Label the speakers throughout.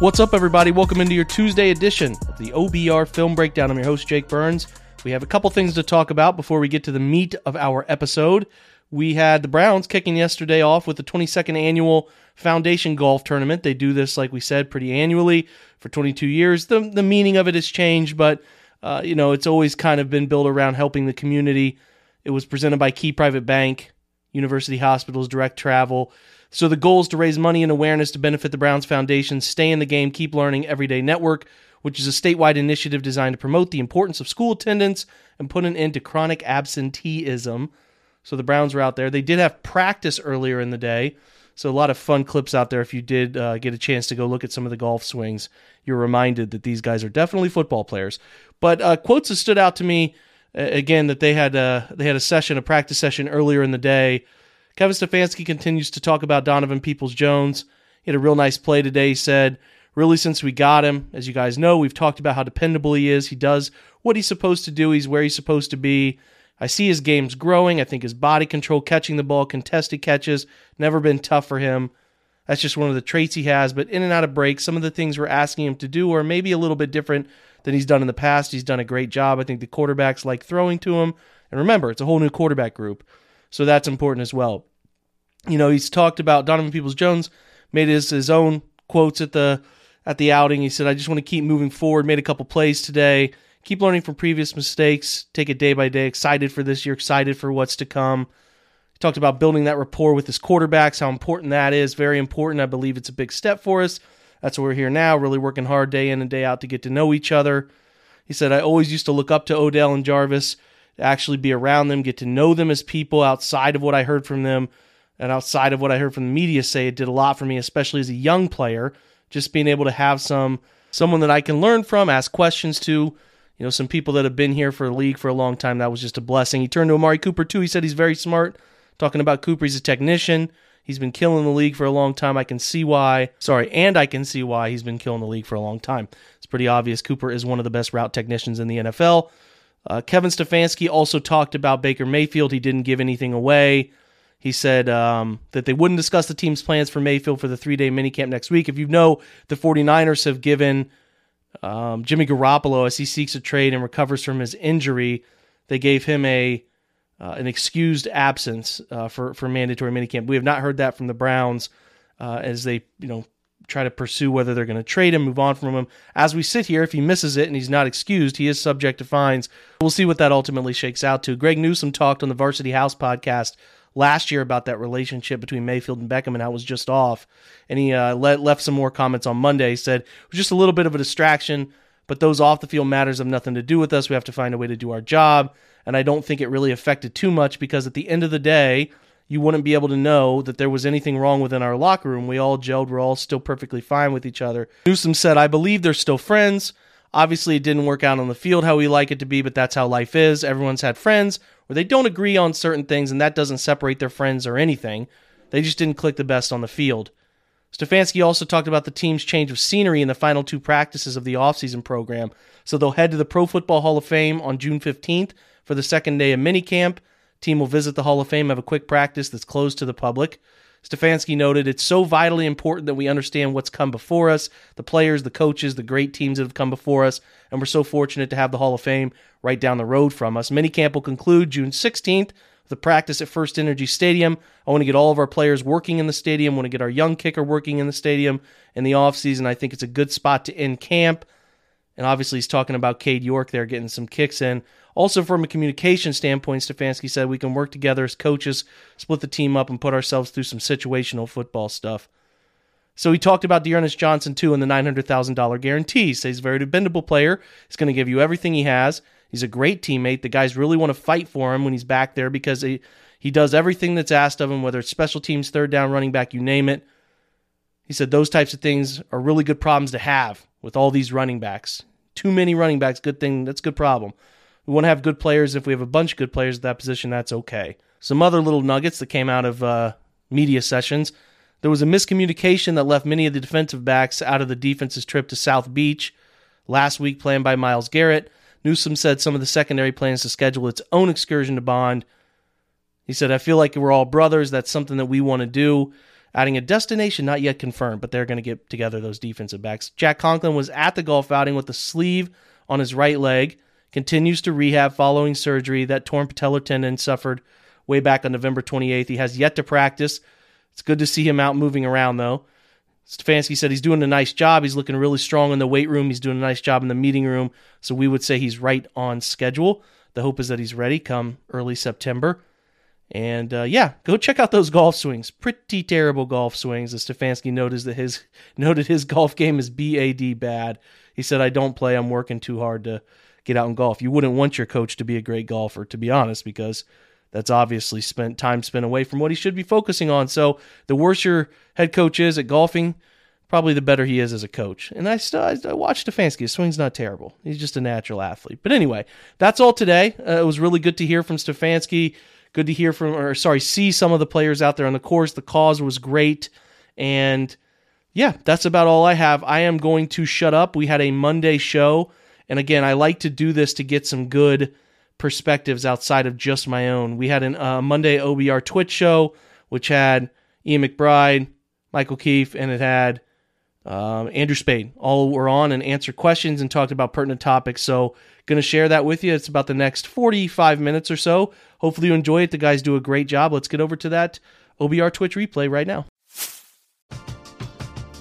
Speaker 1: What's up, everybody? Welcome into your Tuesday edition of the OBR Film Breakdown. I'm your host, Jake Burns. We have a couple things to talk about before we get to the meat of our episode. We had the Browns kicking yesterday off with the 22nd annual Foundation Golf Tournament. They do this, like we said, pretty annually for 22 years. The, the meaning of it has changed, but uh, you know it's always kind of been built around helping the community. It was presented by Key Private Bank, University Hospitals, Direct Travel. So the goal is to raise money and awareness to benefit the Browns Foundation, Stay in the Game, Keep Learning Everyday Network, which is a statewide initiative designed to promote the importance of school attendance and put an end to chronic absenteeism. So the Browns were out there. They did have practice earlier in the day. So a lot of fun clips out there. If you did uh, get a chance to go look at some of the golf swings, you're reminded that these guys are definitely football players. But uh, quotes that stood out to me again that they had a, they had a session, a practice session earlier in the day Kevin Stefanski continues to talk about Donovan Peoples Jones. He had a real nice play today. He said, Really, since we got him, as you guys know, we've talked about how dependable he is. He does what he's supposed to do, he's where he's supposed to be. I see his game's growing. I think his body control, catching the ball, contested catches, never been tough for him. That's just one of the traits he has. But in and out of breaks, some of the things we're asking him to do are maybe a little bit different than he's done in the past. He's done a great job. I think the quarterbacks like throwing to him. And remember, it's a whole new quarterback group. So that's important as well. You know, he's talked about Donovan Peoples Jones made his his own quotes at the at the outing. He said, "I just want to keep moving forward." Made a couple plays today. Keep learning from previous mistakes. Take it day by day. Excited for this year. Excited for what's to come. He talked about building that rapport with his quarterbacks. How important that is. Very important. I believe it's a big step for us. That's why we're here now. Really working hard day in and day out to get to know each other. He said, "I always used to look up to Odell and Jarvis." Actually be around them, get to know them as people outside of what I heard from them and outside of what I heard from the media say. It did a lot for me, especially as a young player. Just being able to have some someone that I can learn from, ask questions to, you know, some people that have been here for the league for a long time. That was just a blessing. He turned to Amari Cooper too. He said he's very smart. Talking about Cooper, he's a technician. He's been killing the league for a long time. I can see why. Sorry, and I can see why he's been killing the league for a long time. It's pretty obvious. Cooper is one of the best route technicians in the NFL. Uh, Kevin Stefanski also talked about Baker Mayfield. He didn't give anything away. He said um, that they wouldn't discuss the team's plans for Mayfield for the three day minicamp next week. If you know, the 49ers have given um, Jimmy Garoppolo, as he seeks a trade and recovers from his injury, they gave him a uh, an excused absence uh, for for mandatory minicamp. We have not heard that from the Browns uh, as they you know try to pursue whether they're going to trade him, move on from him. As we sit here, if he misses it and he's not excused, he is subject to fines. We'll see what that ultimately shakes out to. Greg Newsome talked on the Varsity House podcast last year about that relationship between Mayfield and Beckham and how it was just off. And he uh, left some more comments on Monday. He said it was just a little bit of a distraction, but those off the field matters have nothing to do with us. We have to find a way to do our job. And I don't think it really affected too much because at the end of the day, you wouldn't be able to know that there was anything wrong within our locker room. We all gelled, we're all still perfectly fine with each other. Newsome said, I believe they're still friends. Obviously, it didn't work out on the field how we like it to be, but that's how life is. Everyone's had friends where they don't agree on certain things, and that doesn't separate their friends or anything. They just didn't click the best on the field. Stefanski also talked about the team's change of scenery in the final two practices of the offseason program. So they'll head to the Pro Football Hall of Fame on June 15th for the second day of minicamp. Team will visit the Hall of Fame, have a quick practice that's closed to the public. Stefanski noted it's so vitally important that we understand what's come before us, the players, the coaches, the great teams that have come before us, and we're so fortunate to have the Hall of Fame right down the road from us. Minicamp will conclude June 16th with a practice at First Energy Stadium. I want to get all of our players working in the stadium, I want to get our young kicker working in the stadium in the offseason. I think it's a good spot to end camp. And obviously, he's talking about Cade York there getting some kicks in. Also, from a communication standpoint, Stefanski said we can work together as coaches, split the team up, and put ourselves through some situational football stuff. So he talked about D'Ernest Johnson too and the $900,000 guarantee. He says he's a very dependable player. He's going to give you everything he has. He's a great teammate. The guys really want to fight for him when he's back there because he, he does everything that's asked of him, whether it's special teams, third down, running back, you name it. He said those types of things are really good problems to have with all these running backs. Too many running backs, good thing, that's a good problem. We want to have good players. If we have a bunch of good players at that position, that's okay. Some other little nuggets that came out of uh, media sessions. There was a miscommunication that left many of the defensive backs out of the defense's trip to South Beach last week, planned by Myles Garrett. Newsome said some of the secondary plans to schedule its own excursion to Bond. He said, I feel like we're all brothers. That's something that we want to do. adding a destination not yet confirmed, but they're going to get together those defensive backs. Jack Conklin was at the golf outing with a sleeve on his right leg, continues to rehab following surgery. That torn patellar tendon suffered way back on November 28th. He has yet to practice. It's good to see him out moving around, though. Stefanski said he's doing a nice job. He's looking really strong in the weight room. He's doing a nice job in the meeting room. So we would say he's right on schedule. The hope is that he's ready come early September. And uh, yeah, go check out those golf swings. Pretty terrible golf swings. As Stefanski noted that his noted his golf game is bad bad. He said, "I don't play. I'm working too hard to get out and golf." You wouldn't want your coach to be a great golfer, to be honest, because that's obviously spent time spent away from what he should be focusing on. So the worse your head coach is at golfing, probably the better he is as a coach. And I still I, watched Stefanski. His swing's not terrible. He's just a natural athlete. But anyway, that's all today. Uh, it was really good to hear from Stefanski. Good to hear from, or sorry, see some of the players out there on the course. The cause was great. And yeah, that's about all I have. I am going to shut up. We had a Monday show. And again, I like to do this to get some good perspectives outside of just my own. We had a uh, Monday OBR Twitch show, which had Ian McBride, Michael Keefe, and it had um, Andrew Spade. All were on and answered questions and talked about pertinent topics. So, going to share that with you. It's about the next 45 minutes or so. Hopefully, you enjoy it. The guys do a great job. Let's get over to that OBR Twitch replay right now.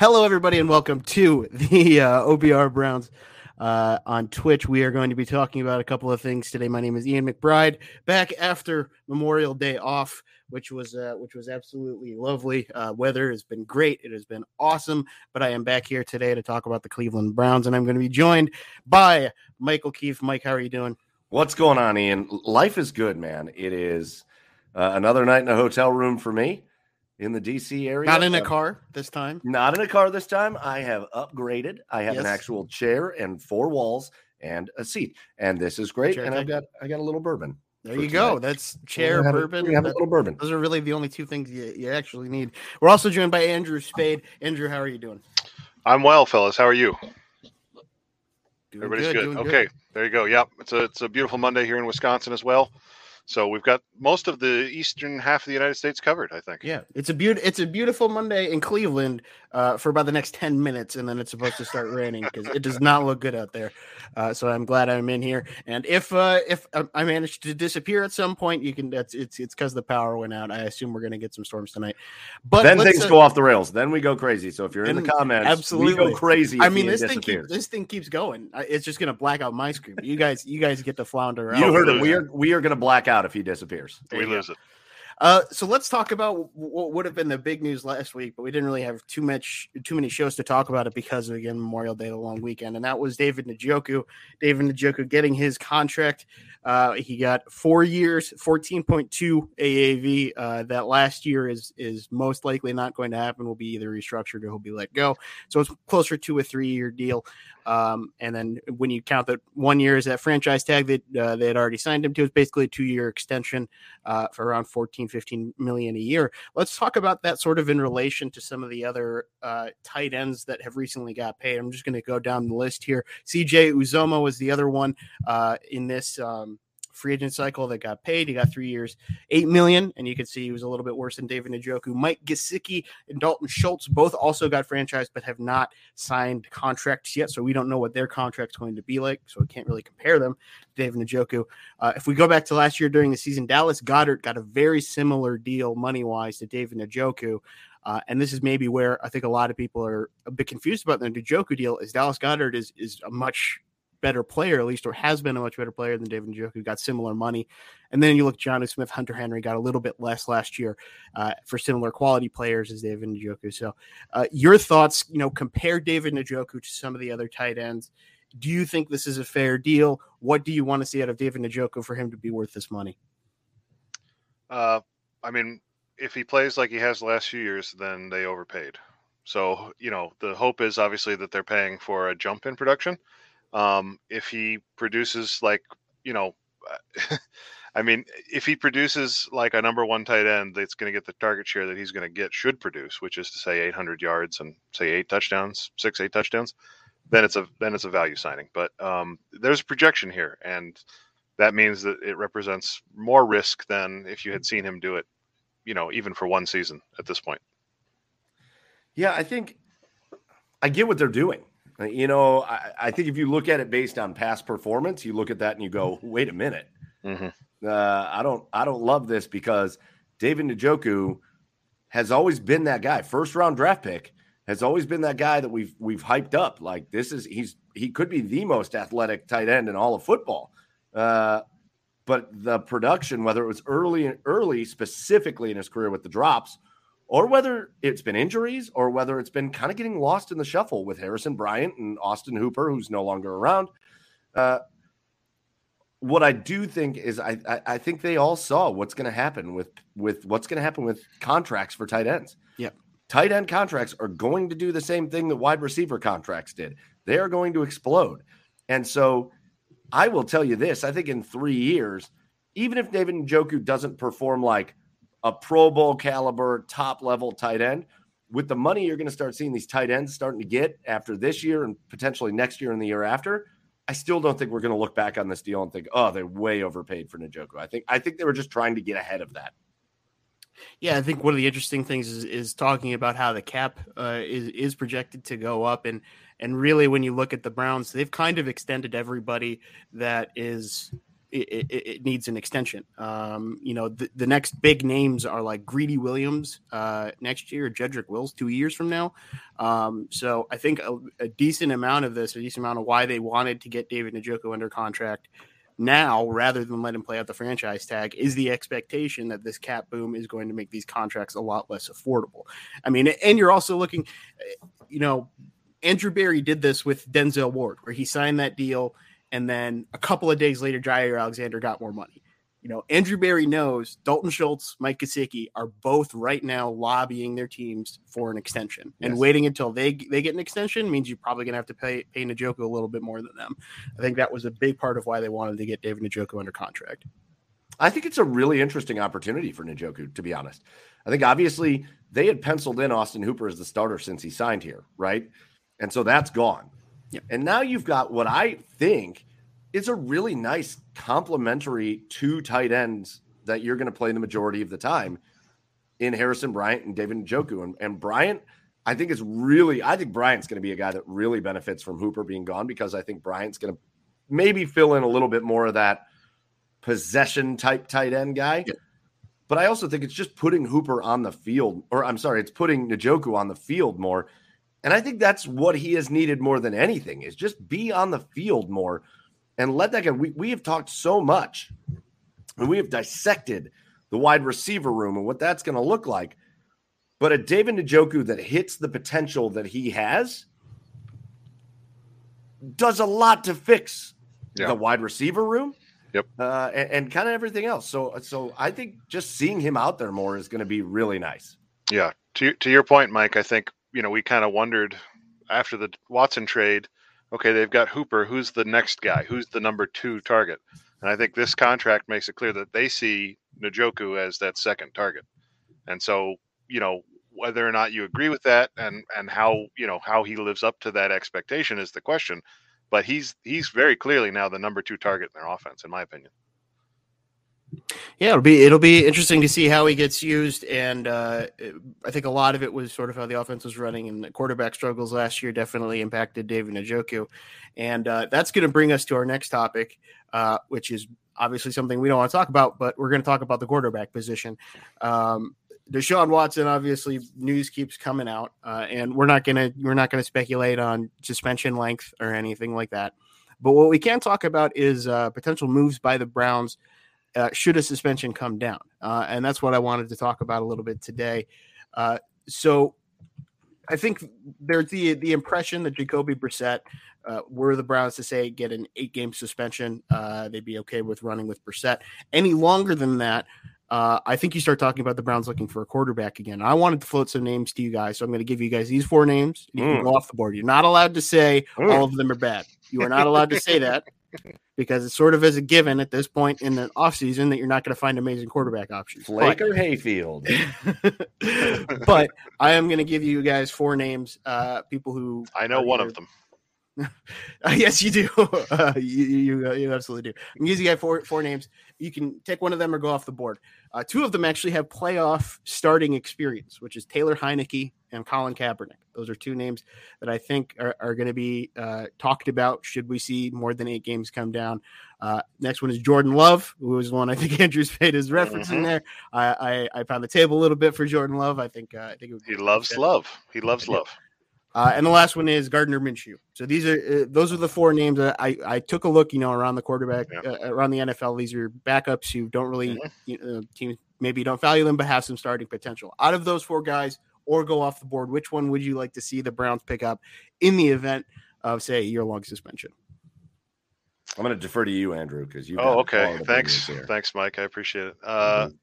Speaker 2: Hello, everybody, and welcome to the uh, OBR Browns uh, on Twitch. We are going to be talking about a couple of things today. My name is Ian McBride, back after Memorial Day off, which was uh, which was absolutely lovely. Uh, weather has been great; it has been awesome. But I am back here today to talk about the Cleveland Browns, and I'm going to be joined by Michael Keefe. Mike, how are you doing?
Speaker 3: What's going on, Ian? Life is good, man. It is uh, another night in a hotel room for me in the DC area.
Speaker 2: Not in a car this time.
Speaker 3: Not in a car this time. I have upgraded. I have an actual chair and four walls and a seat, and this is great.
Speaker 2: Chair
Speaker 3: and I've got I got a little bourbon.
Speaker 2: There
Speaker 3: for
Speaker 2: you go. That's chair
Speaker 3: gonna have a-
Speaker 2: bourbon.
Speaker 3: we're gonna have a little bourbon.
Speaker 2: those are really the only two things you, you actually need. We're also joined by Andrew Spade. Andrew, how are you doing?
Speaker 4: I'm well, fellas. How are you?
Speaker 2: Doing
Speaker 4: Everybody's good.
Speaker 2: doing
Speaker 4: Okay, there you go. Yep, it's a it's a beautiful Monday here in Wisconsin as well. So we've got most of the eastern half of the United States covered. I think.
Speaker 2: Yeah, it's a beautiful it's a beautiful Monday in Cleveland uh, for about the next ten minutes, and then it's supposed to start raining because it does not look good out there. Uh, so I'm glad I'm in here. And if uh, if I- I manage to disappear at some point, you can. That's it's it's because the power went out. I assume we're going to get some storms tonight. But
Speaker 3: then things
Speaker 2: uh,
Speaker 3: go off the rails. Then we go crazy. So if you're in the comments,
Speaker 2: absolutely.
Speaker 3: we go crazy.
Speaker 2: I mean, this thing keep, this thing keeps going. It's just going to black out my screen. You guys, you guys get to flounder.
Speaker 3: Around.
Speaker 2: You
Speaker 3: heard it. We are we are going to black out if he disappears.
Speaker 4: We lose it.
Speaker 2: Uh, so let's talk about what would have been the big news last week, but we didn't really have too much, too many shows to talk about it because of again Memorial Day, the long weekend, and that was David Njoku. David Njoku getting his contract. Uh, he got four years, fourteen point two AAV. Uh, that last year is is most likely not going to happen. Will be either restructured or he'll be let go. So it's closer to a three year deal. Um, and then when you count that one year is that franchise tag that uh, they had already signed him to, it's basically a two year extension uh, for around 14, 15 million a year. Let's talk about that sort of in relation to some of the other uh, tight ends that have recently got paid. I'm just going to go down the list here. CJ Uzomah was the other one uh, in this. Um, free agent cycle that got paid. He got three years, eight million, and you can see he was a little bit worse than David Njoku. Mike Gesicki and Dalton Schultz both also got franchised, but have not signed contracts yet. So we don't know what their contract's going to be like. So we can't really compare them. David Njoku. Uh, if we go back to last year during the season, Dallas Goedert got a very similar deal money wise to David Njoku. Uh, and this is maybe where I think a lot of people are a bit confused about the Njoku deal. Is Dallas Goedert is is a much better player, at least, or has been a much better player than David Njoku, got similar money. And then you look, Jonnu Smith, Hunter Henry got a little bit less last year uh, for similar quality players as David Njoku. So, uh, your thoughts, you know, compare David Njoku to some of the other tight ends. Do you think this is a fair deal? What do you want to see out of David Njoku for him to be worth this money?
Speaker 4: Uh, I mean, if he plays like he has the last few years, then they overpaid. So, you know, the hope is obviously that they're paying for a jump in production. Um, if he produces like, you know, I mean, if he produces like a number one tight end that's going to get the target share that he's going to get, should produce, which is to say 800 yards and say eight touchdowns, six, eight touchdowns, then it's a then it's a value signing. But um, there's a projection here, and that means that it represents more risk than if you had seen him do it, you know, even for one season at this point.
Speaker 3: Yeah, I think I get what they're doing. Uh, you know, I, I, think if you look at it based on past performance, you look at that and you go, "Wait a minute, mm-hmm. uh, I don't, I don't love this because David Njoku has always been that guy, first round draft pick, has always been that guy that we've we've hyped up. Like this is he's he could be the most athletic tight end in all of football. Uh, but the production, whether it was early early specifically in his career with the drops, or whether it's been injuries or whether it's been kind of getting lost in the shuffle with Harrison Bryant and Austin Hooper, who's no longer around. Uh, what I do think is I, I, I think they all saw what's going to happen with with what's going to happen with contracts for tight ends.
Speaker 2: Yeah,
Speaker 3: tight end contracts are going to do the same thing that wide receiver contracts did. They are going to explode, and so I will tell you this: I think in three years, even if David Njoku doesn't perform like a Pro Bowl caliber, top level tight end. With the money you're going to start seeing these tight ends starting to get after this year and potentially next year and the year after, I still don't think we're going to look back on this deal and think, oh, they're way overpaid for Njoku. I think I think they were just trying to get ahead of that.
Speaker 2: Yeah, I think one of the interesting things is, is talking about how the cap uh, is is projected to go up, and and really when you look at the Browns, they've kind of extended everybody that is it, it, needs an extension. Um, you know, the, the, next big names are like Greedy Williams uh, next year, Jedrick Wills two years from now. Um, so I think a, a, decent amount of this, a decent amount of why they wanted to get David Njoku under contract now rather than let him play out the franchise tag is the expectation that this cap boom is going to make these contracts a lot less affordable. I mean, and you're also looking, you know, Andrew Berry did this with Denzel Ward, where he signed that deal and then a couple of days later, Jaire Alexander got more money. You know, Andrew Berry knows Dalton Schultz, Mike Gesicki are both right now lobbying their teams for an extension, yes. and waiting until they they get an extension means you're probably going to have to pay pay Njoku a little bit more than them. I think that was a big part of why they wanted to get David Njoku under contract.
Speaker 3: I think it's a really interesting opportunity for Njoku, to be honest. I think obviously they had penciled in Austin Hooper as the starter since he signed here, right? And so that's gone. Yeah. And now you've got what I think is a really nice complementary two tight ends that you're going to play the majority of the time in Harrison Bryant and David Njoku. And, and Bryant, I think is really, I think Bryant's going to be a guy that really benefits from Hooper being gone because I think Bryant's going to maybe fill in a little bit more of that possession type tight end guy. Yeah. But I also think it's just putting Hooper on the field, or I'm sorry, it's putting Njoku on the field more and I think that's what he has needed more than anything is just be on the field more and let that go. We, we have talked so much and we have dissected the wide receiver room and what that's going to look like. But a David Njoku that hits the potential that he has does a lot to fix
Speaker 4: Yeah.
Speaker 3: the wide receiver room.
Speaker 4: Yep.
Speaker 3: Uh, and, and kind of everything else. So, so I think just seeing him out there more is going to be really nice.
Speaker 4: Yeah. To to your point, Mike, I think you know we kind of wondered after the Watson trade. Okay, they've got Hooper. Who's the next guy? Who's the number two target? And I think this contract makes it clear that they see Njoku as that second target. And so, you know, whether or not you agree with that and and how you know how he lives up to that expectation is the question. But he's he's very clearly now the number two target in their offense, in my opinion.
Speaker 2: Yeah, it'll be it'll be interesting to see how he gets used, and uh, I think a lot of it was sort of how the offense was running, and the quarterback struggles last year definitely impacted David Njoku, and uh, that's going to bring us to our next topic, uh, which is obviously something we don't want to talk about, but we're going to talk about the quarterback position. Um, Deshaun Watson, obviously, news keeps coming out, uh, and we're not gonna we're not gonna speculate on suspension length or anything like that. But what we can talk about is uh, potential moves by the Browns uh, should a suspension come down, uh, and that's what I wanted to talk about a little bit today. Uh, so, I think there's the the impression that Jacoby Brissett, uh, were the Browns to say get an eight game suspension, uh, they'd be okay with running with Brissett. Any longer than that, uh, I think you start talking about the Browns looking for a quarterback again. I wanted to float some names to you guys, so I'm going to give you guys these four names. You can
Speaker 3: Mm.
Speaker 2: go off the board. You're not allowed to say
Speaker 3: Mm.
Speaker 2: all of them are bad. You are not allowed to say that because it's sort of as a given at this point in the offseason that you're not going to find amazing quarterback options.
Speaker 3: Flake
Speaker 2: But-
Speaker 3: or Hayfield?
Speaker 2: but I am going to give you guys four names, uh, people who
Speaker 4: I know one
Speaker 2: either-
Speaker 4: of them.
Speaker 2: Uh, yes, you do. Uh, you, you, you absolutely do. I'm using you four four names. You can take one of them or go off the board. Uh, two of them actually have playoff starting experience, which is Taylor Heinicke and Colin Kaepernick. Those are two names that I think are, are going to be uh, talked about. Should we see more than eight games come down? Uh, next one is Jordan Love, who is one I think Andrew Spade is referencing
Speaker 4: Mhm.
Speaker 2: there. I, I I found the table a little bit for Jordan Love. I think uh, I think it would
Speaker 4: He loves love. He loves love.
Speaker 2: Uh, and the last one is Gardner Minshew. So these are uh, those are the four names that I, I took a look, you know, around the quarterback,
Speaker 4: Yeah.
Speaker 2: uh, around the NFL. These are backups who don't really you know, teams maybe don't value them, but have some starting potential. Out of those four guys, or go off the board, which one would you like to see the Browns pick up in the event of say a year long suspension?
Speaker 3: I'm going to defer to you, Andrew, because you.
Speaker 4: Oh, okay. Thanks, thanks, Mike. I appreciate it. Uh,
Speaker 2: Mm-hmm.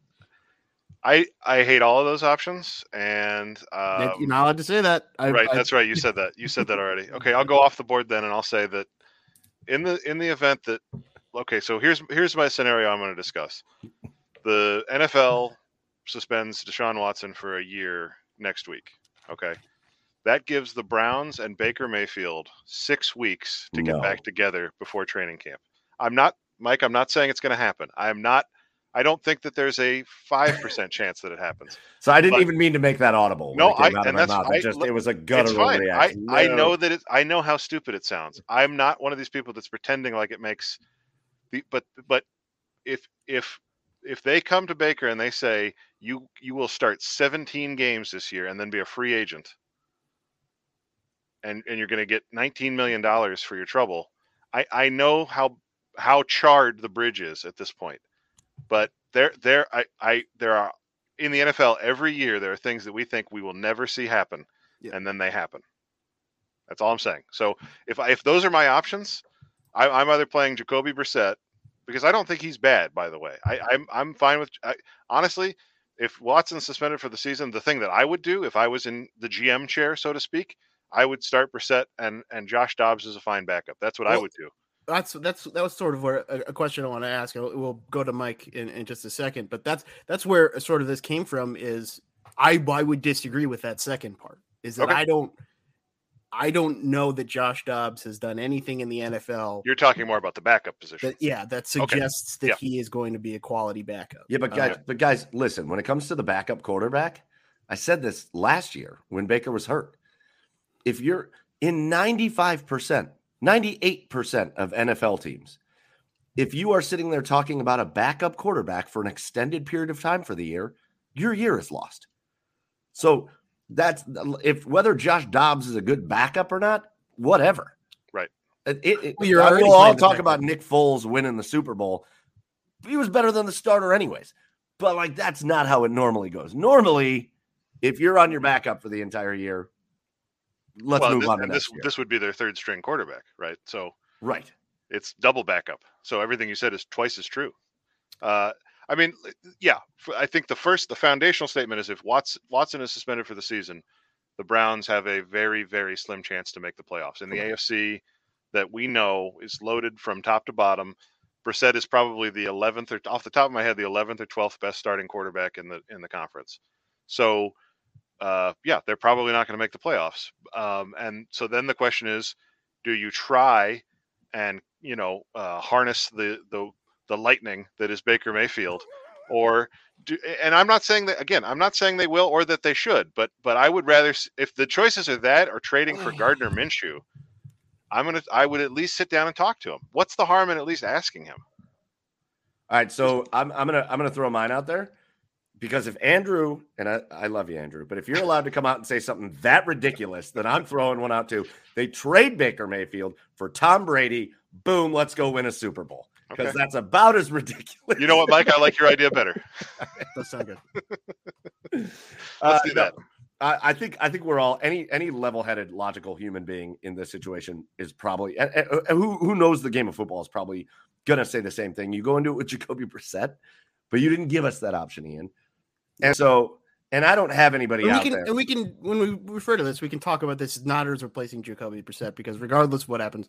Speaker 4: I I hate all of those options, and um,
Speaker 2: You're not allowed to say that. I,
Speaker 4: right.
Speaker 2: I-
Speaker 4: That's right. You said that. You said that already. Okay, I'll go off the board then, and I'll say that in the in the event that okay, so here's here's my scenario I'm going to discuss. The NFL suspends Deshaun Watson for a year next week. Okay. That gives the Browns and Baker Mayfield six weeks to get
Speaker 3: No.
Speaker 4: back together before training camp. I'm not, Mike, I'm not saying it's going to happen. I'm not, I don't think that there's a 5% chance that it happens.
Speaker 3: So I didn't
Speaker 4: But-
Speaker 3: even mean to make that audible.
Speaker 4: No, I- and that's-
Speaker 3: mouth.
Speaker 4: I-
Speaker 3: It just it was a guttural
Speaker 4: fine. I,
Speaker 3: reaction.
Speaker 4: I
Speaker 3: No.
Speaker 4: know that it, I know how stupid it sounds. I'm not one of these people that's pretending like it makes the, but, but if, if, if they come to Baker and they say you you will start 17 games this year and then be a free agent and and you're going to get 19 million dollars for your trouble i i know how how charred the bridge is at this point but there there i i there are in the nfl every year there are things that we think we will never see happen
Speaker 2: Yeah.
Speaker 4: and then they happen that's all i'm saying so if I, if those are my options I, i'm either playing jacoby brissett because i don't think he's bad by the way i i'm, I'm fine with I, honestly if Watson's suspended for the season, the thing that I would do if I was in the GM chair, so to speak, I would start Brissett and and Josh Dobbs as a fine backup. That's what I would do.
Speaker 2: That's that's that was sort of where a, a question I want to ask. and We'll go to Mike in, in just a second, but that's that's where sort of this came from. Is I I would disagree with that second part. Is that
Speaker 4: Okay.
Speaker 2: I don't I don't know that Josh Dobbs has done anything in the NFL.
Speaker 4: You're talking more about the backup position.
Speaker 2: That, yeah, that suggests that
Speaker 4: Yeah.
Speaker 2: he is going to be a quality backup.
Speaker 3: Yeah, but
Speaker 2: Uh,
Speaker 3: guys, but guys, listen. When it comes to the backup quarterback, I said this last year when Baker was hurt. If you're in 95%, 98% of NFL teams, if you are sitting there talking about a backup quarterback for an extended period of time for the year, your year is lost. So that's if whether Josh Dobbs is a good backup or not, whatever.
Speaker 4: Right.
Speaker 3: It, it, it-
Speaker 2: Well, you're
Speaker 3: I-
Speaker 2: already
Speaker 3: we'll all talk
Speaker 2: backup.
Speaker 3: about Nick Foles winning the Super Bowl. He was better than the starter, anyways. but like that's not how it normally goes. Normally, if you're on your backup for the entire year, let's
Speaker 4: well,
Speaker 3: move
Speaker 4: this,
Speaker 3: on to
Speaker 4: this
Speaker 3: year.
Speaker 4: this would be their third string quarterback, right? So
Speaker 3: right.
Speaker 4: it's double backup. So everything you said is twice as true. Uh, I mean, yeah, I think the first, the foundational statement is if Watts, Watson is suspended for the season, the Browns have a very, very slim chance to make the playoffs. In the AFC, that we know is loaded from top to bottom. Brissett is probably the 11th or off the top of my head, the 11th or 12th best starting quarterback in the in the conference. So, uh, yeah, they're probably not going to make the playoffs. Um, and so then the question is, do you try and you know uh, harness the the the lightning that is Baker Mayfield, or do, and I'm not saying that again. I'm not saying they will or that they should, but but I would rather if the choices are that or trading for Gardner Minshew. I'm gonna. I would at least sit down and talk to him. What's the harm in at least asking him?
Speaker 3: All right, so I'm I'm gonna I'm gonna throw mine out there because if Andrew and I, I love you, Andrew, but if you're allowed to come out and say something that ridiculous, then I'm throwing one out too. They trade Baker Mayfield for Tom Brady. Boom, let's go win a Super Bowl because
Speaker 4: Okay.
Speaker 3: that's about as ridiculous.
Speaker 4: You know what, Mike? I like your idea better.
Speaker 2: That sounds good.
Speaker 4: Let's
Speaker 3: Uh,
Speaker 4: do
Speaker 3: no,
Speaker 4: that.
Speaker 3: I, I think I think we're all any any level-headed, logical human being in this situation is probably and, and- and who who knows the game of football is probably gonna say the same thing. You go into it with Jacoby Brissett, but you didn't give us that option, Ian. And so, and I don't have anybody
Speaker 2: And we can,
Speaker 3: there.
Speaker 2: and we can, when we refer to this, we can talk about this not as replacing Jacoby Brissett because regardless of what happens,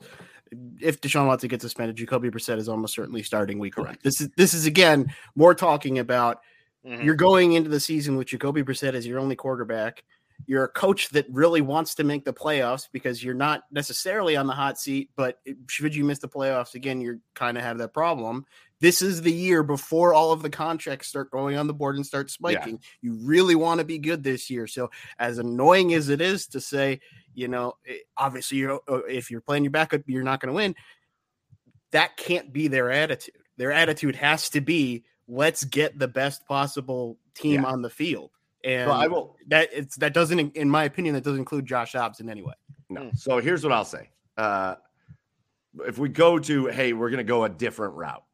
Speaker 2: if Deshaun Watson gets suspended, Jacoby Brissett is almost certainly starting week one. This is this is again more talking about
Speaker 4: Mhm.
Speaker 2: you're going into the season with Jacoby Brissett as your only quarterback. You're a coach that really wants to make the playoffs because you're not necessarily on the hot seat, but should you miss the playoffs again, you're kind of have that problem. This is the year before all of the contracts start going on the board and start spiking. You really want to be good this year. So, as annoying as it is to say, you know, eh, obviously, you're, uh, if you're playing your backup, you're not going to win. That can't be their attitude. Their attitude has to be, let's get the best possible team
Speaker 3: Yeah.
Speaker 2: on the field. And
Speaker 3: So I will
Speaker 2: that it's that doesn't, in my opinion, that doesn't include Josh Dobbs in any way.
Speaker 3: no. So here's what I'll say. Uh, if we go to hey, we're gonna go a different route.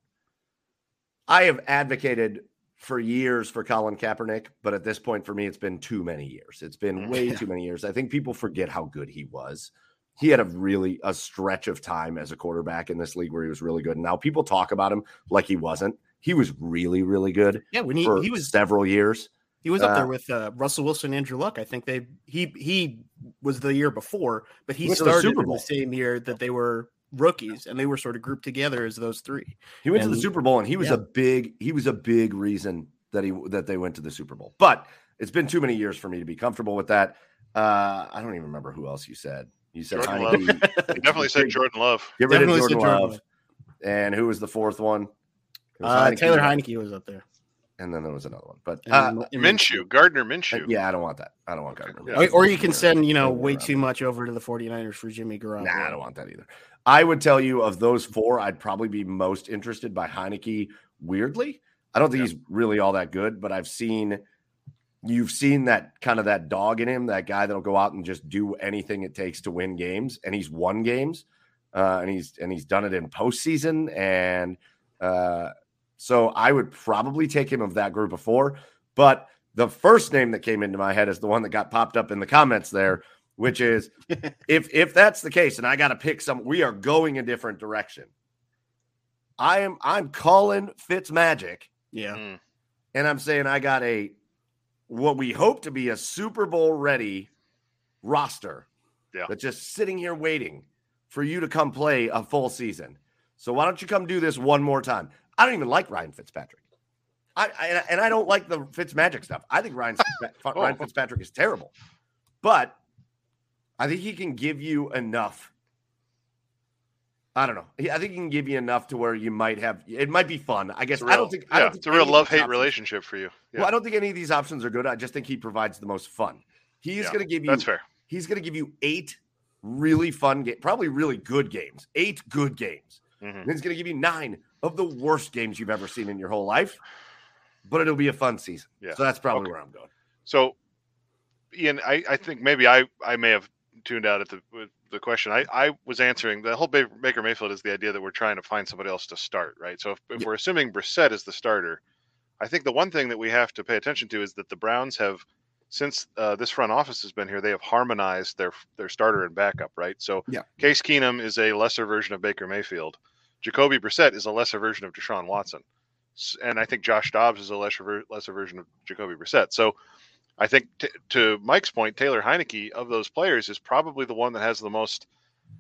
Speaker 3: I have advocated for years for Colin Kaepernick, but at this point for me, it's been too many years. It's been way too many years. I think people forget how good he was. He had a really a stretch of time as a quarterback in this league where he was really good. Now people talk about him like he wasn't. He was really, really good
Speaker 2: Yeah, when he,
Speaker 3: for
Speaker 2: he was
Speaker 3: several years.
Speaker 2: he was up
Speaker 3: uh,
Speaker 2: there with uh, Russell Wilson, Andrew Luck. I think they he he was the year before, but he
Speaker 3: to the
Speaker 2: started
Speaker 3: Super
Speaker 2: in the same year that they were rookies, and they were sort of grouped together as those three.
Speaker 3: He went to the Super Bowl, and he was
Speaker 2: yeah.
Speaker 3: a big he was a big reason that he that they went to the Super Bowl. But it's been too many years for me to be comfortable with that. Uh, I don't even remember who else you said. You said
Speaker 4: Jordan
Speaker 3: Heinicke.
Speaker 4: He definitely said Jordan Love.
Speaker 3: Get rid of
Speaker 2: Definitely said
Speaker 3: Jordan
Speaker 2: Jordan
Speaker 3: Love.
Speaker 2: Love.
Speaker 3: And who was the fourth one?
Speaker 2: Uh,
Speaker 3: Heinicke,
Speaker 2: Taylor Heinicke was up there.
Speaker 3: and then there was another one. But
Speaker 2: And-
Speaker 3: uh,
Speaker 2: and-
Speaker 4: Minshew, Gardner Minshew.
Speaker 3: yeah, I don't want that. I don't want Gardner.
Speaker 4: Yeah.
Speaker 2: Or, or you can send, you know, way too much over to the 49ers for Jimmy Garoppolo.
Speaker 3: Nah, I don't want that either. I would tell you of those four, I'd probably be most interested by Heinicke. Weirdly, I don't think he's really all that good, but I've seen you've seen that kind of that dog in him, that guy that'll go out and just do anything it takes to win games, and he's won games, uh, and he's and he's done it in postseason, and uh, so I would probably take him of that group of four. But the first name that came into my head is the one that got popped up in the comments there, which is if if that's the case, and I got to pick some, we are going a different direction. I am I'm calling Fitz Magic,
Speaker 2: Yeah.
Speaker 4: Mm.
Speaker 3: and I'm saying I got a what we hope to be a Super Bowl ready roster.
Speaker 4: Yeah.
Speaker 3: That's just sitting here waiting for you to come play a full season. So why don't you come do this one more time? I don't even like Ryan Fitzpatrick. I, I and I don't like the Fitz Magic stuff. I think Ryan Fitzpa- Ryan
Speaker 4: Oh.
Speaker 3: Fitzpatrick is terrible, but I think he can give you enough. I don't know. I think he can give you enough to where you might have. It might be fun. I guess
Speaker 4: real,
Speaker 3: I don't think. I don't think
Speaker 4: it's a real love hate relationship for you. Yeah,
Speaker 3: Well, I don't think any of these options are good. I just think he provides the most fun. He's
Speaker 4: Yeah,
Speaker 3: going to give you.
Speaker 4: that's fair.
Speaker 3: He's going to give you eight really fun games, probably really good games. Eight good games.
Speaker 4: Mhm.
Speaker 3: And he's going to give you nine of the worst games you've ever seen in your whole life. But it'll be a fun season.
Speaker 4: Yeah.
Speaker 3: So that's probably
Speaker 4: Okay.
Speaker 3: where I'm going.
Speaker 4: So, Ian, I, I think maybe I, I may have tuned out at the with the question. I, I was answering the whole Baker Mayfield is the idea that we're trying to find somebody else to start, right? So if, if we're assuming Brissett is the starter, I think the one thing that we have to pay attention to is that the Browns have, since uh, this front office has been here, they have harmonized their their starter and backup, right? So
Speaker 2: Yeah.
Speaker 4: Case Keenum is a lesser version of Baker Mayfield. Jacoby Brissett is a lesser version of Deshaun Watson, and I think Josh Dobbs is a lesser lesser version of Jacoby Brissett. So I think t- to Mike's point, Taylor Heinicke of those players is probably the one that has the most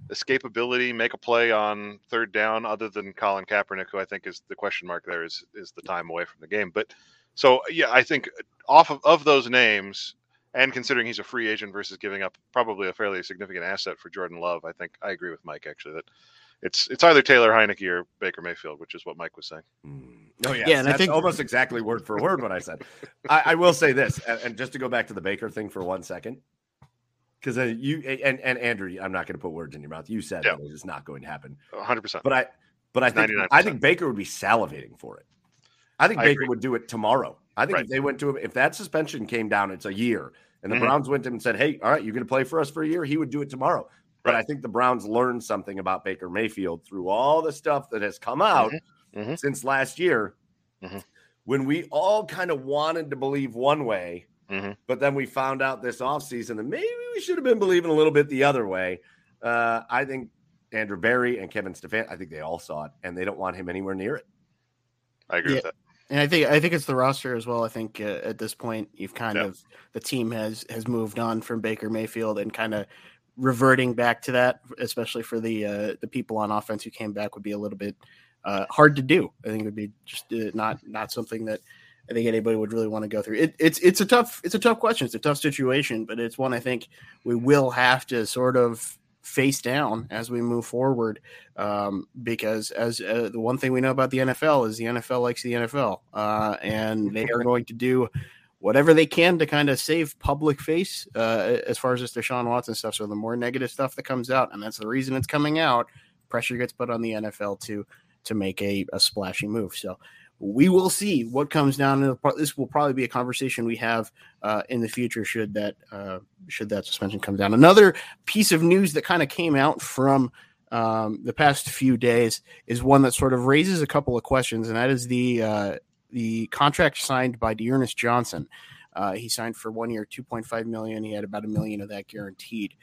Speaker 4: escapability, make a play on third down, other than Colin Kaepernick, who I think is the question mark there is is the time away from the game. But so yeah, I think off of, of those names, and considering he's a free agent versus giving up probably a fairly significant asset for Jordan Love, I think I agree with Mike actually that it's it's either Taylor Heinicke or Baker Mayfield, which is what Mike was saying.
Speaker 3: Oh yeah,
Speaker 2: Yeah, and I
Speaker 3: that's
Speaker 2: think-
Speaker 3: almost exactly word for word what I said. I, I will say this, and, and just to go back to the Baker thing for one second, because uh, you and and Andrew, I'm not going to put words in your mouth. You said
Speaker 4: Yeah.
Speaker 3: that it is not going to happen,
Speaker 4: 100. percent
Speaker 3: but I, but I think
Speaker 4: 99%.
Speaker 3: I think Baker would be salivating for it. I think
Speaker 4: I
Speaker 3: Baker
Speaker 4: agree.
Speaker 3: would do it tomorrow. I think
Speaker 4: Right.
Speaker 3: if they went to him, if that suspension came down, it's a year, and the
Speaker 4: Mhm.
Speaker 3: Browns went to him and said, "Hey, all right, you're going to play for us for a year," he would do it tomorrow. But I think the Browns learned something about Baker Mayfield through all the stuff that has come out
Speaker 4: Mhm.
Speaker 3: since last year,
Speaker 4: Mhm.
Speaker 3: when we all kind of wanted to believe one way,
Speaker 4: Mhm.
Speaker 3: but then we found out this offseason that maybe we should have been believing a little bit the other way. Uh, I think Andrew Berry and Kevin Stefan, I think they all saw it, and they don't want him anywhere near it.
Speaker 4: I agree with that.
Speaker 2: And I think I think it's the roster as well. I think uh, at this point you've kind
Speaker 4: Yeah.
Speaker 2: of the team has has moved on from Baker Mayfield and kind of reverting back to that, especially for the uh, the people on offense who came back would be a little bit uh, hard to do. I think it would be just uh, not not something that I think anybody would really want to go through. It, it's it's a tough it's a tough question. It's a tough situation, but it's one I think we will have to sort of face down as we move forward um, because as uh, the one thing we know about the NFL is the NFL likes the NFL, uh, and they are going to do whatever they can to kind of save public face uh, as far as this Deshaun Watson stuff. So the more negative stuff that comes out, and that's the reason it's coming out, pressure gets put on the NFL to to make a, a splashy move. So we will see what comes down. And this will probably be a conversation we have uh, in the future should that uh, should that suspension come down. Another piece of news that kind of came out from um, the past few days is one that sort of raises a couple of questions, and that is the uh, the contract signed by D'Ernest Johnson. Uh, he signed for one year, two point five million. He had about a million of that guaranteed,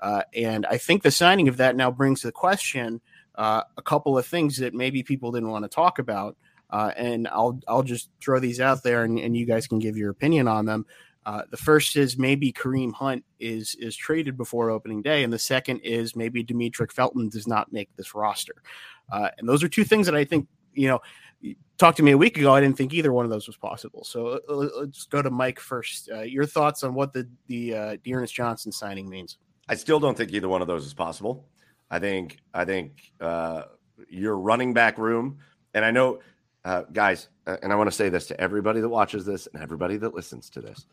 Speaker 2: uh, and I think the signing of that now brings the question uh, a couple of things that maybe people didn't want to talk about. Uh, and I'll I'll just throw these out there, and, and you guys can give your opinion on them. Uh, the first is maybe Kareem Hunt is is traded before opening day, and the second is maybe Demetric Felton does not make this roster. Uh, and those are two things that I think you know. You Talked to me a week ago. I didn't think either one of those was possible. So uh, let's go to Mike first. Uh, your thoughts on what the the uh, D'Ernest Johnson signing means?
Speaker 3: I still don't think either one of those is possible. I think I think uh, your running back room, and I know, uh, guys, uh, and I want to say this to everybody that watches this and everybody that listens to this: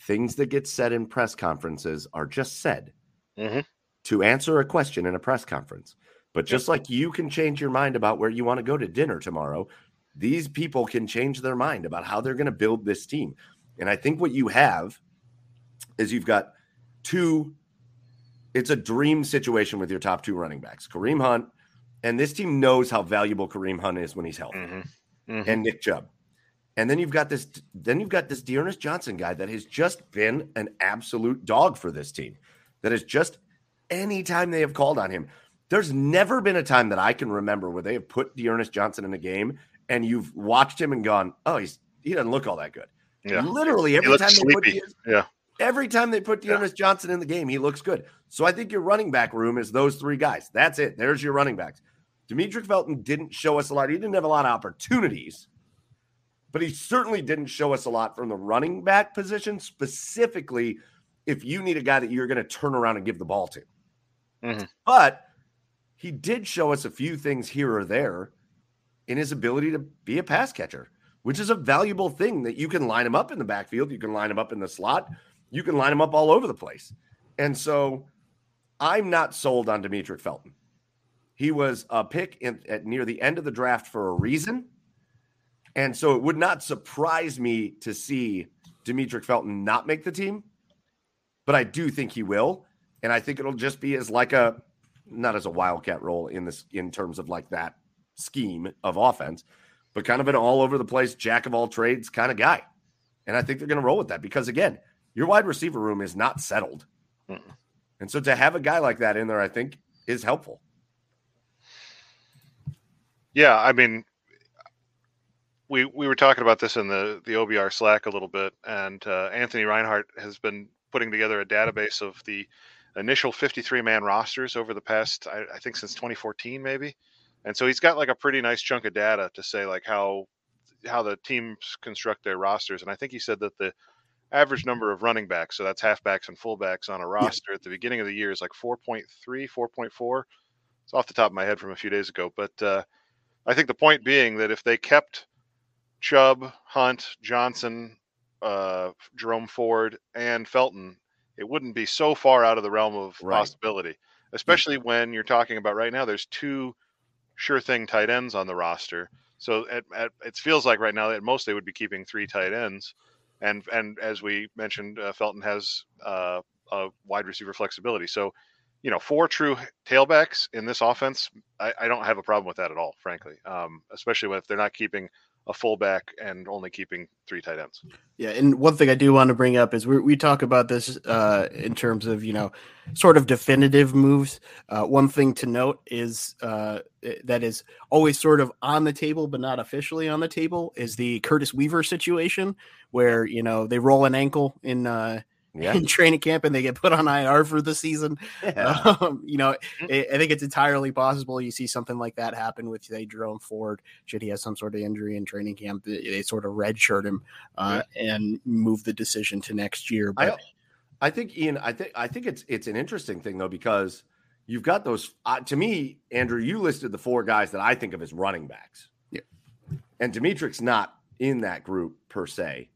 Speaker 3: things that get said in press conferences are just said
Speaker 4: Mhm.
Speaker 3: to answer a question in a press conference. But just like you can change your mind about where you want to go to dinner tomorrow, these people can change their mind about how they're going to build this team. And I think what you have is you've got two it's a dream situation with your top two running backs, Kareem Hunt, and this team knows how valuable Kareem Hunt is when he's healthy,
Speaker 4: Mhm. Mhm.
Speaker 3: and Nick Chubb. And then you've got this, then you've got this D'Ernest Johnson guy that has just been an absolute dog for this team. That is just anytime they have called on him. There's never been a time that I can remember where they have put D'Ernest Johnson in a game and you've watched him and gone, oh, he's he doesn't look all that good.
Speaker 4: Yeah.
Speaker 3: Literally every time they put. D'Ernest-
Speaker 4: Yeah.
Speaker 3: Every time they put
Speaker 4: Yeah.
Speaker 3: Johnson in the game, he looks good. So I think your running back room is those three guys. That's it. There's your running backs. Demetric Felton didn't show us a lot. He didn't have a lot of opportunities, but he certainly didn't show us a lot from the running back position, specifically if you need a guy that you're going to turn around and give the ball to.
Speaker 4: Mhm.
Speaker 3: But he did show us a few things here or there in his ability to be a pass catcher, which is a valuable thing that you can line him up in the backfield, you can line him up in the slot, you can line him up all over the place. And so I'm not sold on Demetric Felton. He was a pick in, at near the end of the draft for a reason. And so it would not surprise me to see Demetric Felton not make the team, but I do think he will. And I think it'll just be as like a not as a wildcat role in this in terms of like that scheme of offense, but kind of an all over the place, jack of all trades kind of guy. And I think they're going to roll with that because, again, your wide receiver room is not settled. Mm-mm. And so to have a guy like that in there, I think is helpful.
Speaker 4: Yeah. I mean, we, we were talking about this in the, the OBR Slack a little bit, and uh, Anthony Reinhardt has been putting together a database of the initial 53 man rosters over the past, I, I think, since 2014, maybe and so he's got like a pretty nice chunk of data to say like how how the teams construct their rosters and i think he said that the average number of running backs so that's halfbacks and fullbacks on a roster yeah. at the beginning of the year is like 4.3 4.4 it's off the top of my head from a few days ago but uh, i think the point being that if they kept chubb hunt johnson uh, jerome ford and felton it wouldn't be so far out of the realm of right. possibility especially yeah. when you're talking about right now there's two sure thing tight ends on the roster. So at, at, it feels like right now at most they would be keeping three tight ends, and and as we mentioned, uh, Felton has uh, a wide receiver flexibility. So you know, four true tailbacks in this offense, I, I don't have a problem with that at all, frankly. Um, especially if they're not keeping a fullback and only keeping three tight ends.
Speaker 2: Yeah, and one thing I do want to bring up is we we talk about this uh, in terms of you know sort of definitive moves. Uh, one thing to note is uh, that is always sort of on the table but not officially on the table is the Curtis Weaver situation where you know they roll an ankle in uh, yeah. in training camp and they get put on IR for the season. Yeah. Um, you know, mm-hmm. I think it's entirely possible you see something like that happen with say Jerome Ford should he have some sort of injury in training camp. They, they sort of redshirt him uh, yeah. and move the decision to next year. But
Speaker 3: I, I, think Ian, I think I think it's it's an interesting thing though because you've got those. Uh, to me, Andrew, you listed the four guys that I think of as running backs.
Speaker 2: Yeah,
Speaker 3: and Demetric's not in that group per se.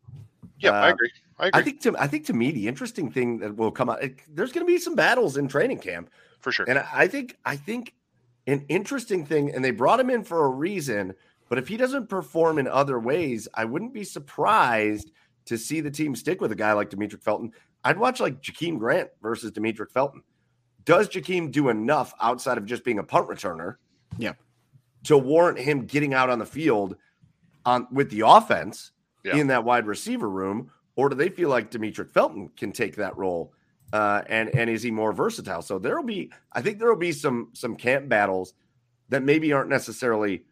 Speaker 4: Yeah, uh, I agree. I,
Speaker 3: I, think to I think to me the interesting thing that will come out it, there's going to be some battles in training camp
Speaker 4: for sure,
Speaker 3: and I, I think I think an interesting thing, and they brought him in for a reason. But if he doesn't perform in other ways, I wouldn't be surprised to see the team stick with a guy like Demetric Felton. I'd watch like Jakeem Grant versus Demetric Felton. Does Jakeem do enough outside of just being a punt returner?
Speaker 2: Yeah.
Speaker 3: To warrant him getting out on the field on with the offense yeah. in that wide receiver room, or do they feel like Demetric Felton can take that role? Uh, and and is he more versatile? So there will be, I think there will be some some camp battles that maybe aren't necessarily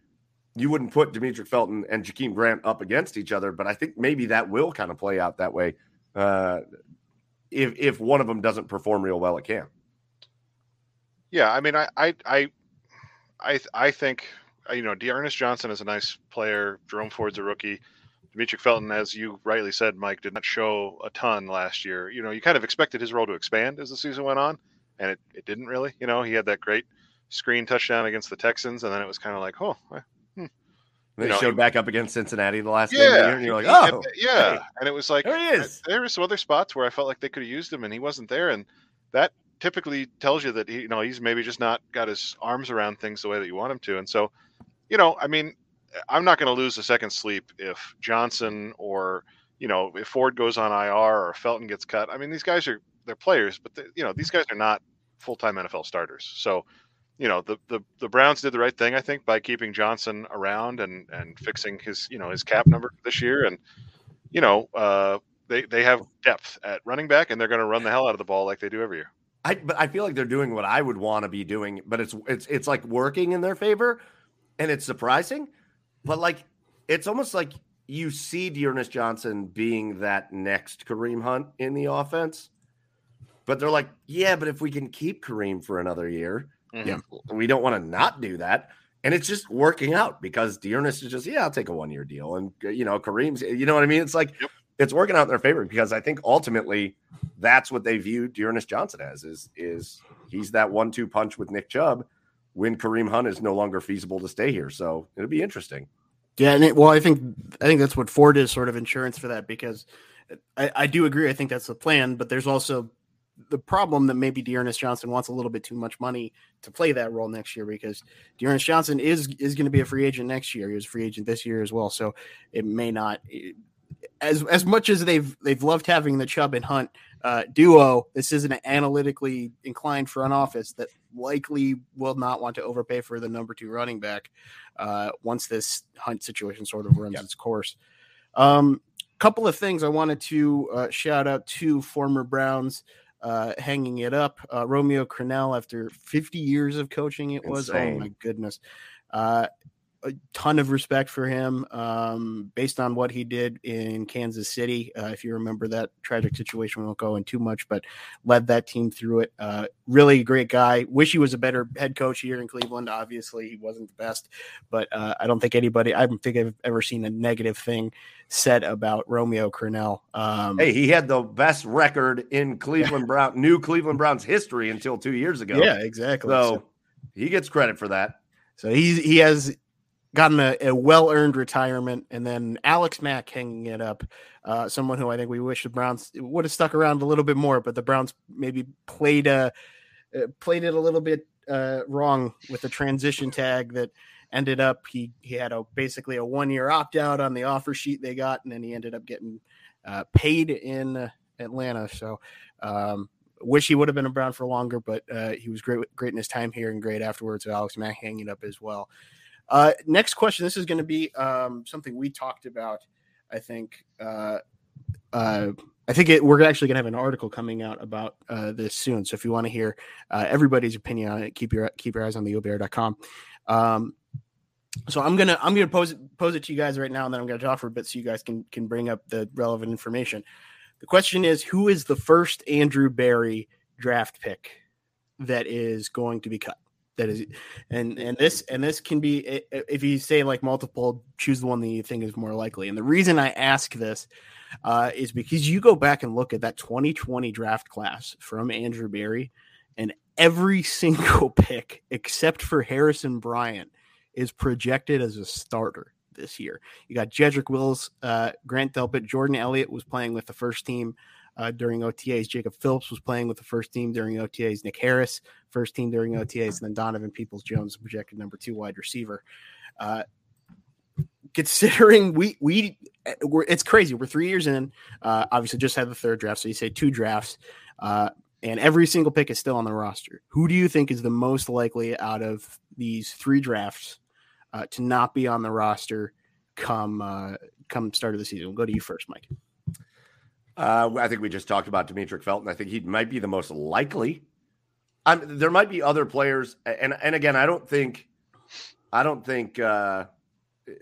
Speaker 3: you wouldn't put Demetric Felton and Jakeem Grant up against each other, but I think maybe that will kind of play out that way. Uh, if if one of them doesn't perform real well at camp.
Speaker 4: Yeah, I mean, I I I I, I think you know D'Ernest Johnson is a nice player. Jerome Ford's a rookie. Demetric Felton, as you rightly said, Mike, did not show a ton last year. You know, you kind of expected his role to expand as the season went on, and it, it didn't really. You know, he had that great screen touchdown against the Texans, and then it was kind of like, oh, hmm.
Speaker 3: They know, showed he, back up against Cincinnati the last yeah, game of the year, and you're like, oh,
Speaker 4: yeah. Hey, and it was like,
Speaker 3: there he is.
Speaker 4: There were some other spots where I felt like they could have used him, and he wasn't there, and that typically tells you that he, you know, he's maybe just not got his arms around things the way that you want him to, and so, you know, I mean, I'm not going to lose a second sleep if Johnson or you know if Ford goes on IR or Felton gets cut. I mean, these guys are they're players, but they, you know these guys are not full time NFL starters. So, you know the, the the Browns did the right thing, I think, by keeping Johnson around and and fixing his you know his cap number this year, and you know uh, they they have depth at running back, and they're going to run the hell out of the ball like they do every year.
Speaker 3: I but I feel like they're doing what I would want to be doing, but it's it's it's like working in their favor, and it's surprising but like, it's almost like you see D'Ernest Johnson being that next Kareem Hunt in the offense. But they're like, yeah, but if we can keep Kareem for another year, mm-hmm. yeah, we don't want to not do that. And it's just working out because D'Ernest is just, yeah, I'll take a one year deal. And, you know, Kareem's, you know what I mean? It's like, yep. it's working out in their favor because I think ultimately that's what they view D'Ernest Johnson as is, is he's that one two punch with Nick Chubb when Kareem Hunt is no longer feasible to stay here. So it'll be interesting.
Speaker 2: Yeah, and it, well, I think I think that's what Ford is sort of insurance for that because I, I do agree. I think that's the plan, but there's also the problem that maybe D'Ernest Johnson wants a little bit too much money to play that role next year because D'Ernest Johnson is is going to be a free agent next year. He was a free agent this year as well, so it may not as as much as they've they've loved having the Chubb and Hunt uh, duo. This isn't an analytically inclined front office that likely will not want to overpay for the number two running back uh, once this hunt situation sort of runs its course. Um, couple of things I wanted to uh, shout out to former Browns uh, hanging it up. Uh, Romeo Crennel, after 50 years of coaching, it was. Oh my goodness. Uh, a ton of respect for him um, based on what he did in Kansas City. Uh, if you remember that tragic situation, we won't go in too much, but led that team through it. Uh, really great guy. Wish he was a better head coach here in Cleveland. Obviously, he wasn't the best, but uh, I don't think anybody, I don't think I've ever seen a negative thing said about Romeo Crennel. Um,
Speaker 3: hey, he had the best record in Cleveland Brown, new Cleveland Browns history until two years ago.
Speaker 2: Yeah, exactly.
Speaker 3: so, so he gets credit for that.
Speaker 2: So he's he has gotten a, a well earned retirement, and then Alex Mack hanging it up. Uh, someone who I think we wish the Browns would have stuck around a little bit more, but the Browns maybe played a uh, played it a little bit uh, wrong with the transition tag that ended up he he had a basically a one year opt out on the offer sheet they got, and then he ended up getting uh, paid in Atlanta. So. Um, wish he would have been around for longer, but uh, he was great, great in his time here and great afterwards. Alex Mack hanging up as well. Uh, next question. This is going to be um, something we talked about. I think. Uh, uh, I think it, we're actually going to have an article coming out about uh, this soon. So if you want to hear uh, everybody's opinion on it, keep your keep your eyes on the OBR.com. Um, so I'm gonna I'm gonna pose it pose it to you guys right now, and then I'm gonna talk for a bit so you guys can can bring up the relevant information. The question is, who is the first Andrew Berry draft pick that is going to be cut? That is and and this and this can be if you say like multiple choose the one that you think is more likely. And the reason i ask this uh, is because you go back and look at that 2020 draft class from andrew berry and every single pick except for harrison bryant is projected as a starter this year. You got jedrick wills uh, grant delpit jordan elliott was playing with the first team uh, during OTAs. Jacob Phillips was playing with the first team during OTAs. Nick Harris, first team during OTAs. And then Donovan Peoples Jones, projected number two wide receiver. Uh, considering we we we're, it's crazy. We're three years in. Uh, obviously, just had the third draft, so you say two drafts, uh, and every single pick is still on the roster. Who do you think is the most likely out of these three drafts uh, to not be on the roster come uh, come start of the season? We'll go to you first, Mike.
Speaker 3: Uh, I think we just talked about Demetric Felton. I think he might be the most likely. I'm, there might be other players, and and again, I don't think, I don't think uh,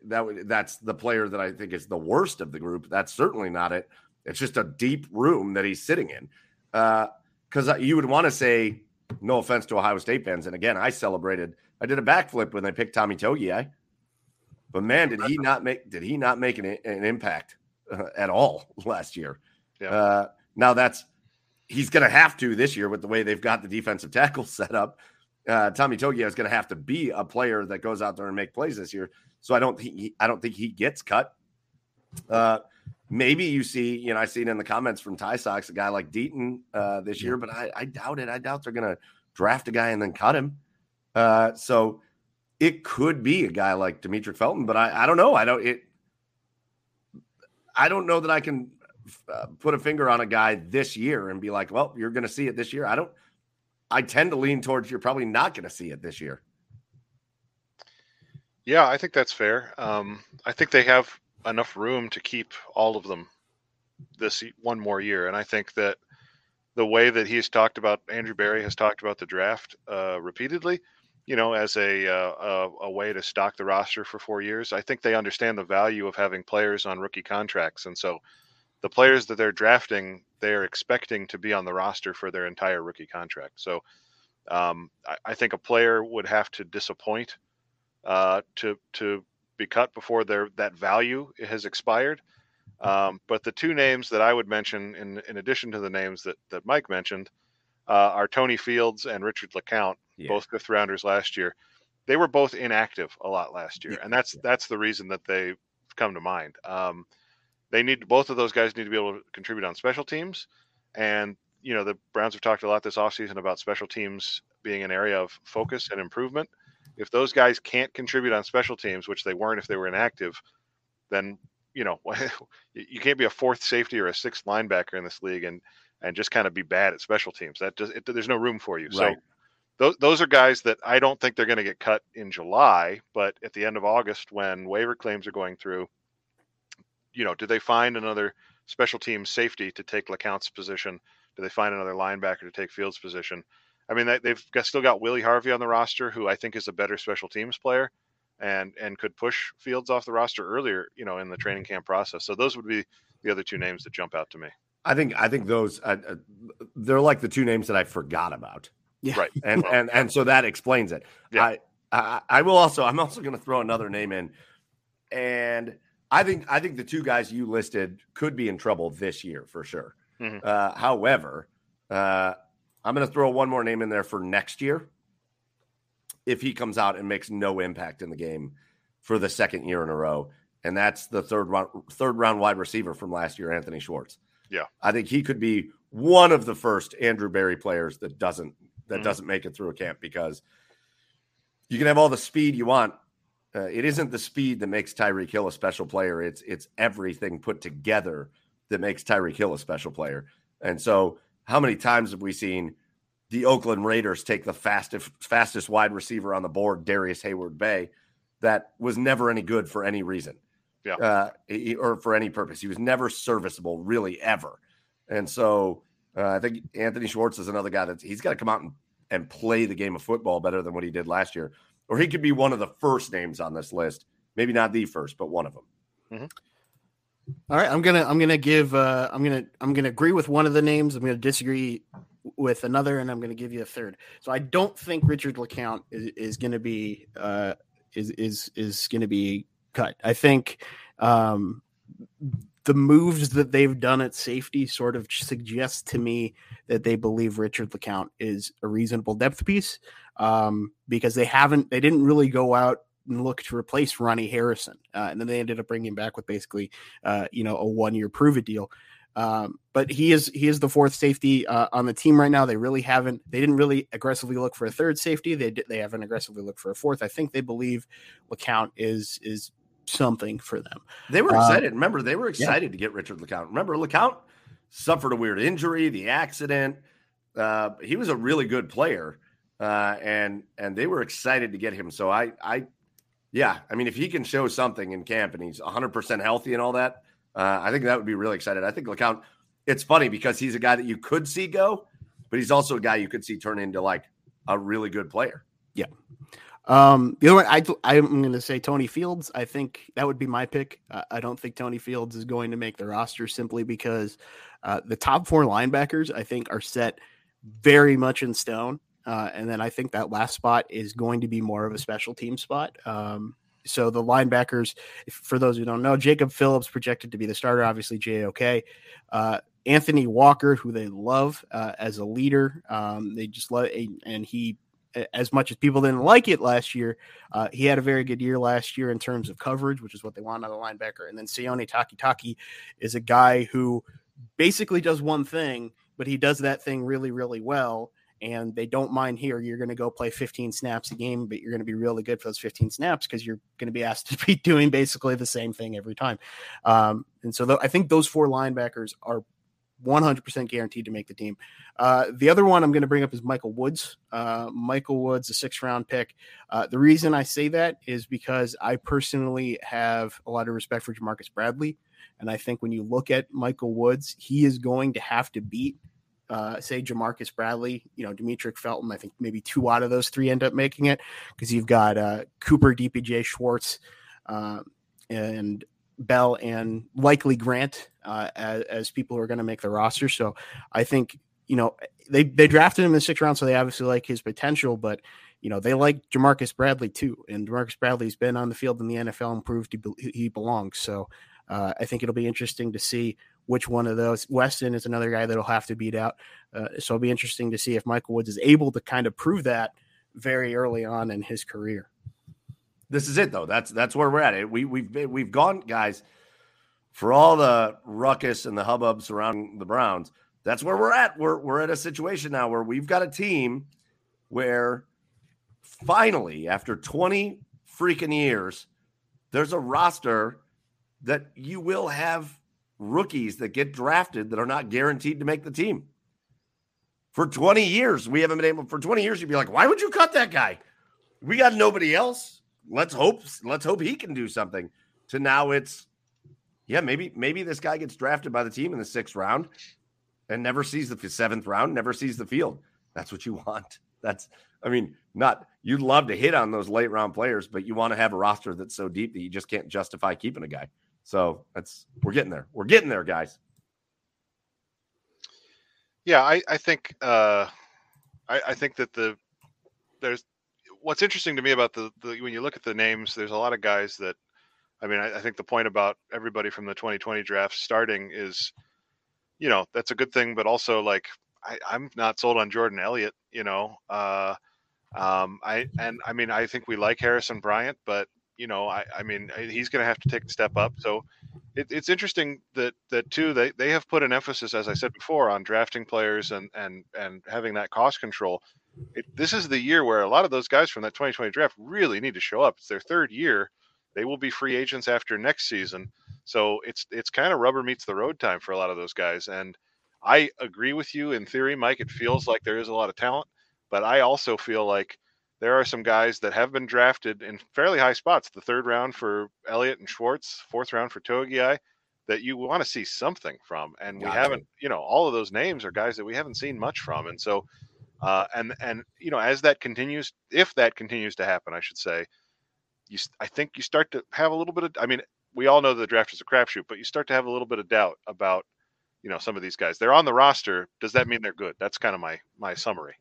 Speaker 3: that that's the player that I think is the worst of the group. That's certainly not it. It's just a deep room that he's sitting in. Because uh, you would want to say, no offense to Ohio State fans, and again, I celebrated. I did a backflip when they picked Tommy Togiai, but man, did he not make did he not make an, an impact uh, at all last year? Yeah. Uh, now that's he's going to have to this year with the way they've got the defensive tackle set up. Uh, Tommy Togiai is going to have to be a player that goes out there and make plays this year. So I don't think he, I don't think he gets cut. Uh, maybe you see, you know, I see it in the comments from Ty Sox, a guy like Deaton uh, this year, but I, I doubt it. I doubt they're going to draft a guy and then cut him. Uh, so it could be a guy like Demetric Felton, but I, I don't know. I don't it. I don't know that I can uh, put a finger on a guy this year and be like, well, you're going to see it this year. I don't. I tend to lean towards you're probably not going to see it this year.
Speaker 4: Yeah, I think that's fair. Um, I think they have enough room to keep all of them this one more year, and I think that the way that he's talked about Andrew Berry has talked about the draft uh, repeatedly, you know, as a, uh, a, a way to stock the roster for four years. I think they understand the value of having players on rookie contracts, and so the players that they're drafting, they're expecting to be on the roster for their entire rookie contract. So um, I, I, think a player would have to disappoint uh, to to be cut before their that value has expired. Um, but the two names that I would mention, in in addition to the names that that Mike mentioned, uh, are Tony Fields and Richard LeCounte, yeah. both fifth rounders last year. They were both inactive a lot last year, yeah. and that's that's the reason that they come to mind. Um, they need both of those guys need to be able to contribute on special teams. And, you know, the Browns have talked a lot this offseason about special teams being an area of focus and improvement. If those guys can't contribute on special teams, which they weren't if they were inactive, then you know you can't be a fourth safety or a sixth linebacker in this league and and just kind of be bad at special teams. That just it, there's no room for you.
Speaker 3: Right.
Speaker 4: So those those are guys that I don't think they're going to get cut in July, but at the end of August when waiver claims are going through, you know, do they find another special team safety to take LeCounte's position? Do they find another linebacker to take Fields' position? I mean, they, they've got, still got Willie Harvey on the roster, who I think is a better special teams player, and and could push Fields off the roster earlier, you know, in the training camp process. So those would be the other two names that jump out to me.
Speaker 3: I think I think those uh, uh, they're like the two names that I forgot about.
Speaker 2: Yeah.
Speaker 4: Right.
Speaker 3: and and and so that explains it.
Speaker 4: Yeah.
Speaker 3: I, I I will also I'm also going to throw another name in, and I think I think the two guys you listed could be in trouble this year for sure.
Speaker 4: Mhm.
Speaker 3: Uh, however, uh, I'm going to throw one more name in there for next year. If he comes out and makes no impact in the game for the second year in a row, and that's the third round third round wide receiver from last year, Anthony Schwartz.
Speaker 4: Yeah.
Speaker 3: I think he could be one of the first Andrew Berry players that doesn't that
Speaker 4: Mhm.
Speaker 3: doesn't make it through a camp because you can have all the speed you want. Uh, it isn't the speed that makes Tyreek Hill a special player. It's it's everything put together that makes Tyreek Hill a special player. And so, how many times have we seen the Oakland Raiders take the fastest fastest wide receiver on the board, Darrius Heyward-Bey, that was never any good for any reason,
Speaker 4: Yeah.
Speaker 3: uh, he- or for any purpose. He was never serviceable, really, ever. And so, uh, I think Anthony Schwartz is another guy that he's got to come out and, and play the game of football better than what he did last year, or he could be one of the first names on this list. Maybe not the first, but one of them.
Speaker 2: All right, I'm gonna I'm gonna give uh, I'm gonna I'm gonna agree with one of the names. I'm gonna disagree with another, and I'm gonna give you a third. So I don't think Richard LeCounte is, is gonna be uh, is is is gonna be cut. I think um, the moves that they've done at safety sort of suggest to me that they believe Richard LeCounte is a reasonable depth piece um, because they haven't they didn't really go out and look to replace Ronnie Harrison, uh, and then they ended up bringing him back with basically uh, you know, a one year prove it deal. Um, but he is he is the fourth safety uh, on the team right now. They really haven't they didn't really aggressively look for a third safety. They did, they haven't aggressively looked for a fourth. I think they believe LeCounte is is something for them.
Speaker 3: They were
Speaker 2: Uh,
Speaker 3: excited. Remember, they were excited to get Richard LeCounte. Remember, LeCounte suffered a weird injury, the accident. Uh, he was a really good player, uh, and and they were excited to get him. So I, I, yeah, I mean, if he can show something in camp and he's 100 percent healthy and all that, uh, I think that would be really excited. I think LeCounte. It's funny because he's a guy that you could see go, but he's also a guy you could see turn into like a really good player. Yeah.
Speaker 2: Um, the other one, I I'm going to say Tony Fields. I think that would be my pick. Uh, I don't think Tony Fields is going to make the roster simply because uh, the top four linebackers I think are set very much in stone, uh, and then I think that last spot is going to be more of a special team spot. Um, so the linebackers, if, for those who don't know, Jacob Phillips projected to be the starter. Obviously, JOK. Uh, Anthony Walker, who they love uh, as a leader, um, they just love, and he as much as people didn't like it last year, uh, he had a very good year last year in terms of coverage, which is what they want out of the linebacker. And then Sione Takitaki is a guy who basically does one thing, but he does that thing really, really well. And they don't mind here. You're going to go play 15 snaps a game, but you're going to be really good for those 15 snaps because you're going to be asked to be doing basically the same thing every time. Um, and so th- I think those four linebackers are 100% guaranteed to make the team. Uh, the other one I'm going to bring up is Michael Woods. Uh, Michael Woods, a six round pick. Uh, the reason I say that is because I personally have a lot of respect for Ja'Marcus Bradley. And I think when you look at Michael Woods, he is going to have to beat, uh, say, Ja'Marcus Bradley, you know, Demetric Felton. I think maybe two out of those three end up making it because you've got uh, Cooper, DPJ, Schwartz, uh, and Bell and likely Grant uh, as, as people who are going to make the roster. So I think you know they they drafted him in the sixth round, so they obviously like his potential. But you know they like Ja'Marcus Bradley too, and Ja'Marcus Bradley's been on the field in the NFL and proved he, be- he belongs. So uh, I think it'll be interesting to see which one of those. Weston is another guy that'll have to beat out. Uh, so it'll be interesting to see if Michael Woods is able to kind of prove that very early on in his career.
Speaker 3: This is it though. That's that's where we're at. It we we've been, we've gone, guys, for all the ruckus and the hubbub surrounding the Browns. That's where we're at. We're we're at a situation now where we've got a team where finally, after 20 freaking years, there's a roster that you will have rookies that get drafted that are not guaranteed to make the team. For 20 years, we haven't been able. For 20 years, you'd be like, why would you cut that guy? We got nobody else. Let's hope. Let's hope he can do something. To now, it's yeah, maybe maybe this guy gets drafted by the team in the sixth round and never sees the seventh round, never sees the field. That's what you want. That's, I mean, not you'd love to hit on those late round players, but you want to have a roster that's so deep that you just can't justify keeping a guy. So that's we're getting there. We're getting there, guys.
Speaker 4: Yeah, I, I think uh, I, I think that the there's what's interesting to me about the, the when you look at the names, there's a lot of guys that I mean, I, I, think the point about everybody from the 2020 draft starting is, you know, that's a good thing, but also like I, am not sold on Jordan Elliott. You know, uh, um, I and I mean, I think we like Harrison Bryant, but you know, I, I mean, he's going to have to take a step up. So it, it's interesting that that too they they have put an emphasis, as I said before, on drafting players and and and having that cost control. It, this is the year where a lot of those guys from that 2020 draft really need to show up. It's their third year they will be free agents after next season. So it's it's kind of rubber meets the road time for a lot of those guys. And I agree with you in theory, Mike. It feels like there is a lot of talent, but I also feel like there are some guys that have been drafted in fairly high spots. The third round for Elliott and Schwartz, fourth round for Togiai, that you want to see something from. And we haven't, you know, all of those names are guys that we haven't seen much from. And so, uh, and and you know, as that continues, if that continues to happen, I should say, you I think you start to have a little bit of I mean, we all know the draft is a crapshoot, but you start to have a little bit of doubt about you know some of these guys. They're on the roster. Does that mean they're good? That's kind of my my summary.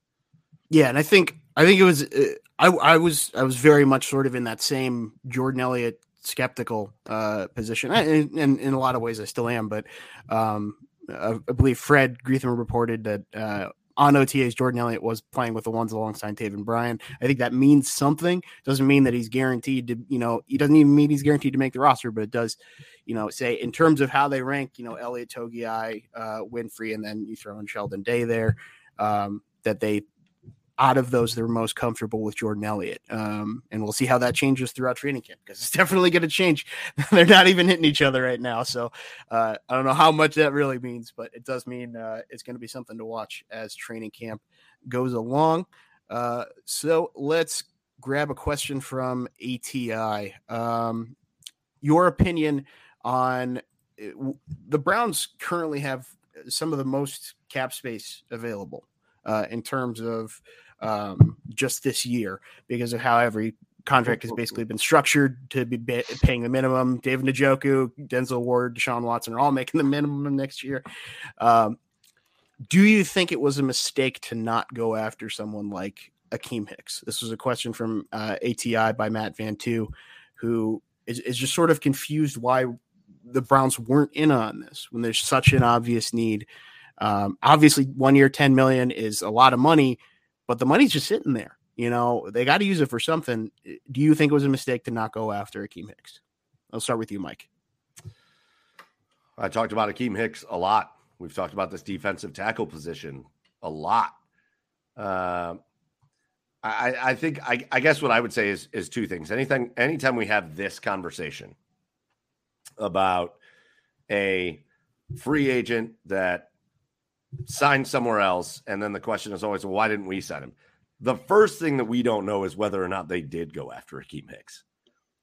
Speaker 2: Yeah, and I think I think it was uh, I I was I was very much sort of in that same Jordan Elliott skeptical uh, position, and in a lot of ways I still am. But um, I, I believe Fred Greetham reported that uh, on OTAs, Jordan Elliott was playing with the ones alongside Taven Bryan. I think that means something. Doesn't mean that he's guaranteed to, you know, he doesn't even mean he's guaranteed to make the roster, but it does, you know, say in terms of how they rank, you know, Elliott, Togiai, uh, Winfrey, and then you throw in Sheldon Day there, um, that they out of those, they're most comfortable with Jordan Elliott. Um, and we'll see how that changes throughout training camp because it's definitely going to change. they're not even hitting each other right now. So uh, I don't know how much that really means, but it does mean uh, it's going to be something to watch as training camp goes along. Uh, so let's grab a question from ATI. Um, your opinion on uh, the Browns currently have some of the most cap space available uh, in terms of um, just this year because of how every contract has basically been structured to be paying the minimum. David Njoku, Denzel Ward, Deshaun Watson are all making the minimum next year. Um, do you think it was a mistake to not go after someone like Akiem Hicks? This was a question from uh, ATI by Matt Van Tu, who is, is just sort of confused why the Browns weren't in on this when there's such an obvious need. Um, obviously, one year, 10 million is a lot of money, but the money's just sitting there. You know, they got to use it for something. Do you think it was a mistake to not go after Akiem Hicks? I'll start with you, Mike.
Speaker 3: I talked about Akiem Hicks a lot. We've talked about this defensive tackle position a lot. Uh, I, I, think I, I, guess what I would say is is two things. Anything, anytime we have this conversation about a free agent that sign somewhere else. And then the question is always, well, why didn't we sign him? The first thing that we don't know is whether or not they did go after Akiem Hicks.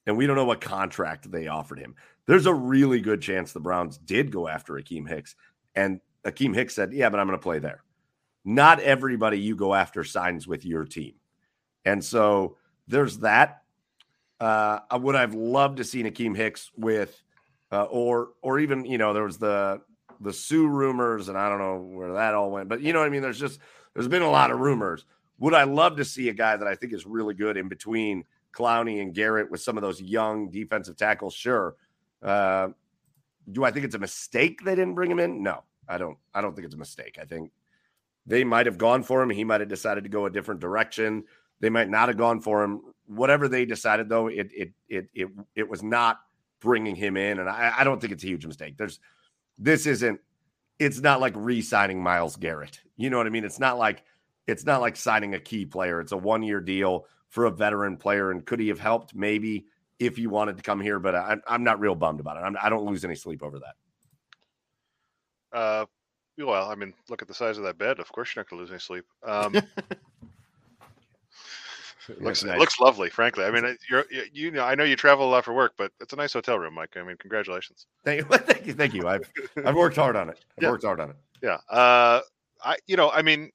Speaker 3: And we don't know what contract they offered him. There's a really good chance the Browns did go after Akiem Hicks. And Akiem Hicks said, yeah, but I'm going to play there. Not everybody you go after signs with your team. And so there's that. Uh, would I've loved to see Akiem Hicks with, uh, or or even you know there was the the Suh rumors, and I don't know where that all went, but you know what I mean. There's just there's been a lot of rumors. Would I love to see a guy that I think is really good in between Clowney and Garrett with some of those young defensive tackles? Sure. Uh, do I think it's a mistake they didn't bring him in? No, I don't. I don't think it's a mistake. I think they might have gone for him. He might have decided to go a different direction. They might not have gone for him. Whatever they decided, though, it it it it, it was not bringing him in, and I, I don't think it's a huge mistake. There's this isn't it's not like re-signing Myles Garrett. You know what I mean? It's not like it's not like signing a key player. It's a one-year deal for a veteran player. And could he have helped? Maybe if he wanted to come here, but I, am not real bummed about it. I'm, I do not lose any sleep over that.
Speaker 4: Uh, well, I mean, look at the size of that bed. Of course, you're not going to lose any sleep. Um, it looks
Speaker 3: nice.
Speaker 4: it looks lovely, frankly. I mean, you're you, you know, I know you travel a lot for work, but it's a nice hotel room, Mike. I mean, congratulations.
Speaker 3: Thank you, thank you, thank you. I've I've worked hard on it. I've
Speaker 4: Yeah.
Speaker 3: worked hard on it.
Speaker 4: Yeah. Uh, I you know, I mean,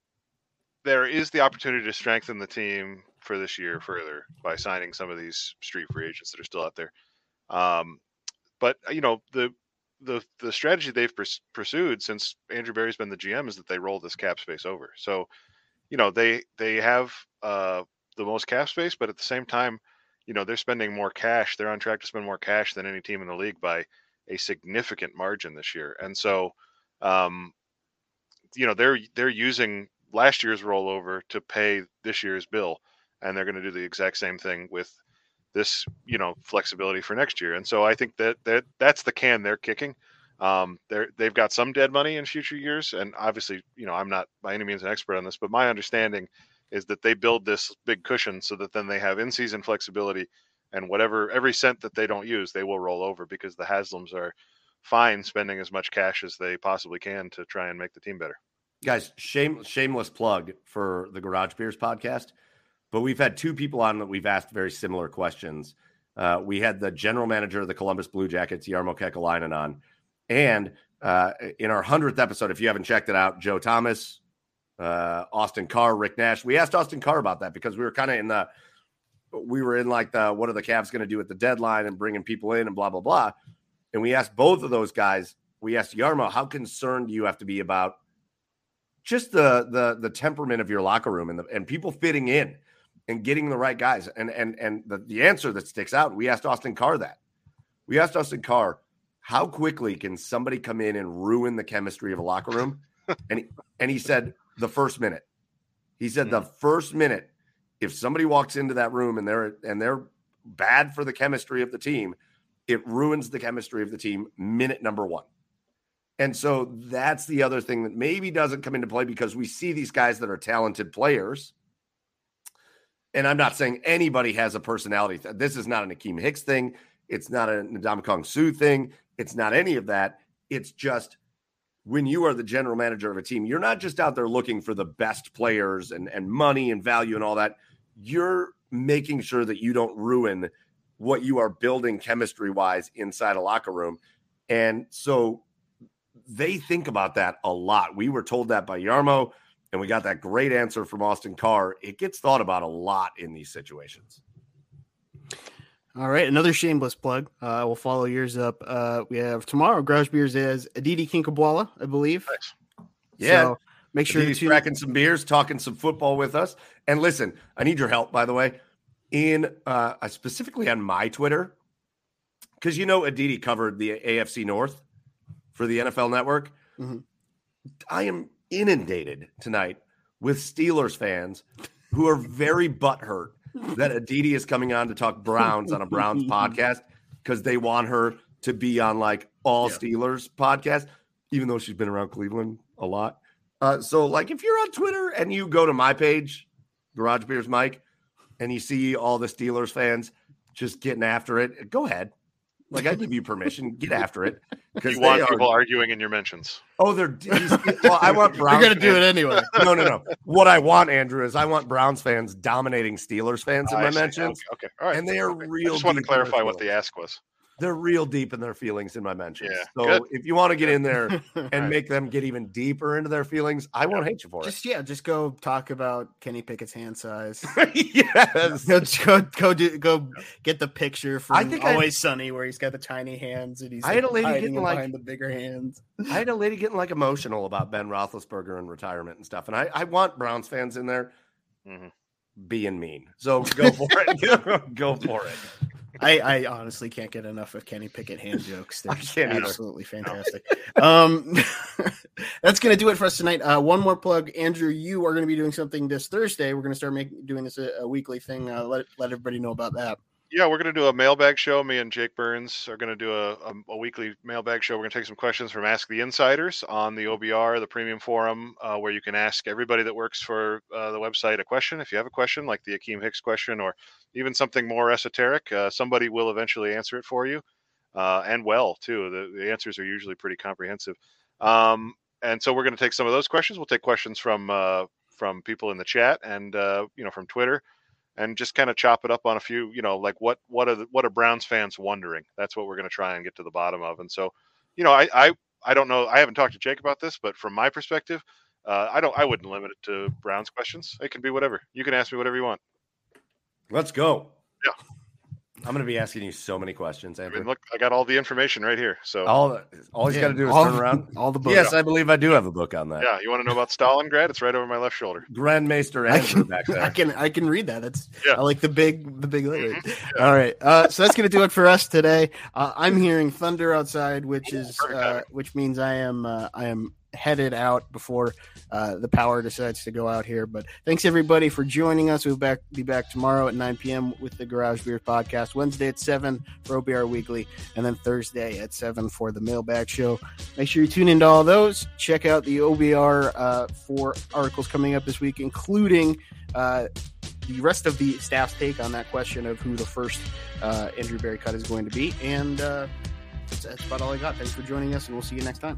Speaker 4: there is the opportunity to strengthen the team for this year further by signing some of these street free agents that are still out there. Um, but you know, the the the strategy they've purs- pursued since Andrew Berry's been the GM is that they roll this cap space over. So, you know, they they have uh, the most cap space, but at the same time, you know, they're spending more cash. They're on track to spend more cash than any team in the league by a significant margin this year. And so, um, you know, they're they're using last year's rollover to pay this year's bill, and they're going to do the exact same thing with this, you know, flexibility for next year. And so I think that that that's the can they're kicking. Um, they're they've got some dead money in future years, and obviously, you know, I'm not by any means an expert on this, but my understanding is that they build this big cushion so that then they have in-season flexibility, and whatever every cent that they don't use, they will roll over because the Haslams are fine spending as much cash as they possibly can to try and make the team better.
Speaker 3: Guys, shame shameless plug for the Garage Beers podcast. But we've had two people on that we've asked very similar questions. Uh, we had the general manager of the Columbus Blue Jackets, Jarmo Kekäläinen, on. And uh, in our 100th episode, if you haven't checked it out, Joe Thomas, uh, Austin Carr, Rick Nash. We asked Austin Carr about that because we were kind of in the, we were in like the, what are the Cavs going to do at the deadline and bringing people in and blah, blah, blah. And we asked both of those guys, we asked Jarmo, how concerned do you have to be about just the the the temperament of your locker room and the, and people fitting in and getting the right guys and and and the, the answer that sticks out we asked austin carr that we asked austin carr how quickly can somebody come in and ruin the chemistry of a locker room and he, and he said the first minute he said the hmm. first minute if somebody walks into that room and they're and they're bad for the chemistry of the team it ruins the chemistry of the team minute number one and so that's the other thing that maybe doesn't come into play because we see these guys that are talented players. And I'm not saying anybody has a personality. This is not an Akiem Hicks thing. It's not a Ndamukong Suh thing. It's not any of that. It's just when you are the general manager of a team, you're not just out there looking for the best players and, and money and value and all that. You're making sure that you don't ruin what you are building chemistry wise inside a locker room. And so they think about that a lot. We were told that by Jarmo, and we got that great answer from Austin Carr. It gets thought about a lot in these situations.
Speaker 2: All right, another shameless plug. Uh, we'll follow yours up. Uh, we have tomorrow. Garage Beers is Aditi Kinkhabwala, I believe.
Speaker 4: Nice.
Speaker 3: Yeah.
Speaker 2: So make sure
Speaker 3: he's cracking some beers, talking some football with us. And listen, I need your help, by the way, in uh, specifically on my Twitter, because you know Aditi covered the AFC North for the NFL Network.
Speaker 2: Mhm.
Speaker 3: I am inundated tonight with Steelers fans who are very butthurt that Aditi is coming on to talk Browns on a Browns podcast because they want her to be on like all
Speaker 2: Yeah.
Speaker 3: Steelers podcast, even though she's been around Cleveland a lot. Uh, so, like, if you're on Twitter and you go to my page, Garage Beers Mike, and you see all the Steelers fans just getting after it, go ahead. Like, I give you permission, get after it because
Speaker 4: You want
Speaker 3: are.
Speaker 4: people arguing in your mentions.
Speaker 3: Oh, they're. He's, well, I want Browns.
Speaker 2: You're gonna do it anyway.
Speaker 3: No, no, no. What I want, Andrew, is I want Browns fans dominating Steelers fans in
Speaker 4: I
Speaker 3: my
Speaker 4: see.
Speaker 3: mentions.
Speaker 4: Okay, okay. all right.
Speaker 3: and they are
Speaker 4: Okay.
Speaker 3: real
Speaker 4: I just want to
Speaker 3: deep in their
Speaker 4: clarify what the ask was.
Speaker 3: They're real deep in their feelings in my mentions.
Speaker 4: Yeah,
Speaker 3: so
Speaker 4: good.
Speaker 3: if you want to get in there and
Speaker 4: Right.
Speaker 3: make them get even deeper into their feelings, I won't hate you for it.
Speaker 2: just yeah, just go talk about Kenny Pickett's hand size.
Speaker 3: yes.
Speaker 2: go go go do go get the picture from
Speaker 3: I think I-
Speaker 2: Always Sunny where he's got the tiny hands and he's
Speaker 3: I had a lady getting, like-
Speaker 2: the bigger hands.
Speaker 3: I had a lady getting like emotional about Ben Roethlisberger and retirement and stuff, and I, I want Browns fans in there
Speaker 4: Mhm.
Speaker 3: being mean. So go for it. go for it.
Speaker 2: I, I honestly can't get enough of Kenny Pickett hand jokes. They're
Speaker 3: can't either.
Speaker 2: absolutely fantastic. um, that's going to do it for us tonight. Uh, one more plug, Andrew. You are going to be doing something this Thursday. We're going to start making doing this a, a weekly thing. Uh, let let everybody know about that.
Speaker 4: Yeah, we're going to do a mailbag show. Me and Jake Burns are going to do a, a, a weekly mailbag show. We're going to take some questions from Ask the Insiders on the OBR, the premium forum, uh, where you can ask everybody that works for uh, the website a question. If you have a question, like the Akiem Hicks question, or even something more esoteric, uh, somebody will eventually answer it for you, uh, and well too. The, the answers are usually pretty comprehensive. Um, and so we're going to take some of those questions. We'll take questions from uh, from people in the chat and uh, you know from Twitter, and just kind of chop it up on a few. You know, like what what are the, what are Browns fans wondering? That's what we're going to try and get to the bottom of. And so, you know, I I I don't know. I haven't talked to Jake about this, but from my perspective, uh, I don't. I wouldn't limit it to Browns questions. It can be whatever. You can ask me whatever you want.
Speaker 3: Let's go.
Speaker 4: Yeah.
Speaker 3: I'm going to be asking you so many questions,
Speaker 4: I mean, look, I got all the information right here. So
Speaker 3: all all he's
Speaker 2: Yeah,
Speaker 3: got to do is
Speaker 2: all
Speaker 3: turn around.
Speaker 2: all the books.
Speaker 3: Yes, I believe I do have a book on that.
Speaker 4: yeah, you want to know about Stalingrad? It's right over my left shoulder.
Speaker 3: Grandmaster
Speaker 2: I can,
Speaker 3: back
Speaker 2: I can I can read that. That's
Speaker 4: Yeah.
Speaker 2: I like the big the big letters. All right, uh, so that's gonna do it for us today. Uh, I'm hearing thunder outside, which is uh, which means I am uh, I am headed out before uh, the power decides to go out here. But thanks everybody for joining us. We'll back be back tomorrow at 9 p.m. with the Garage Beer podcast. Wednesday at seven for OBR Weekly, and then Thursday at seven for the Mailbag Show. Make sure you tune into all those. Check out the OBR uh, for articles coming up this week, including. Uh, the rest of the staff's take on that question of who the first uh, Andrew Berry cut is going to be. And uh, that's, that's about all I got. Thanks for joining us, and we'll see you next time.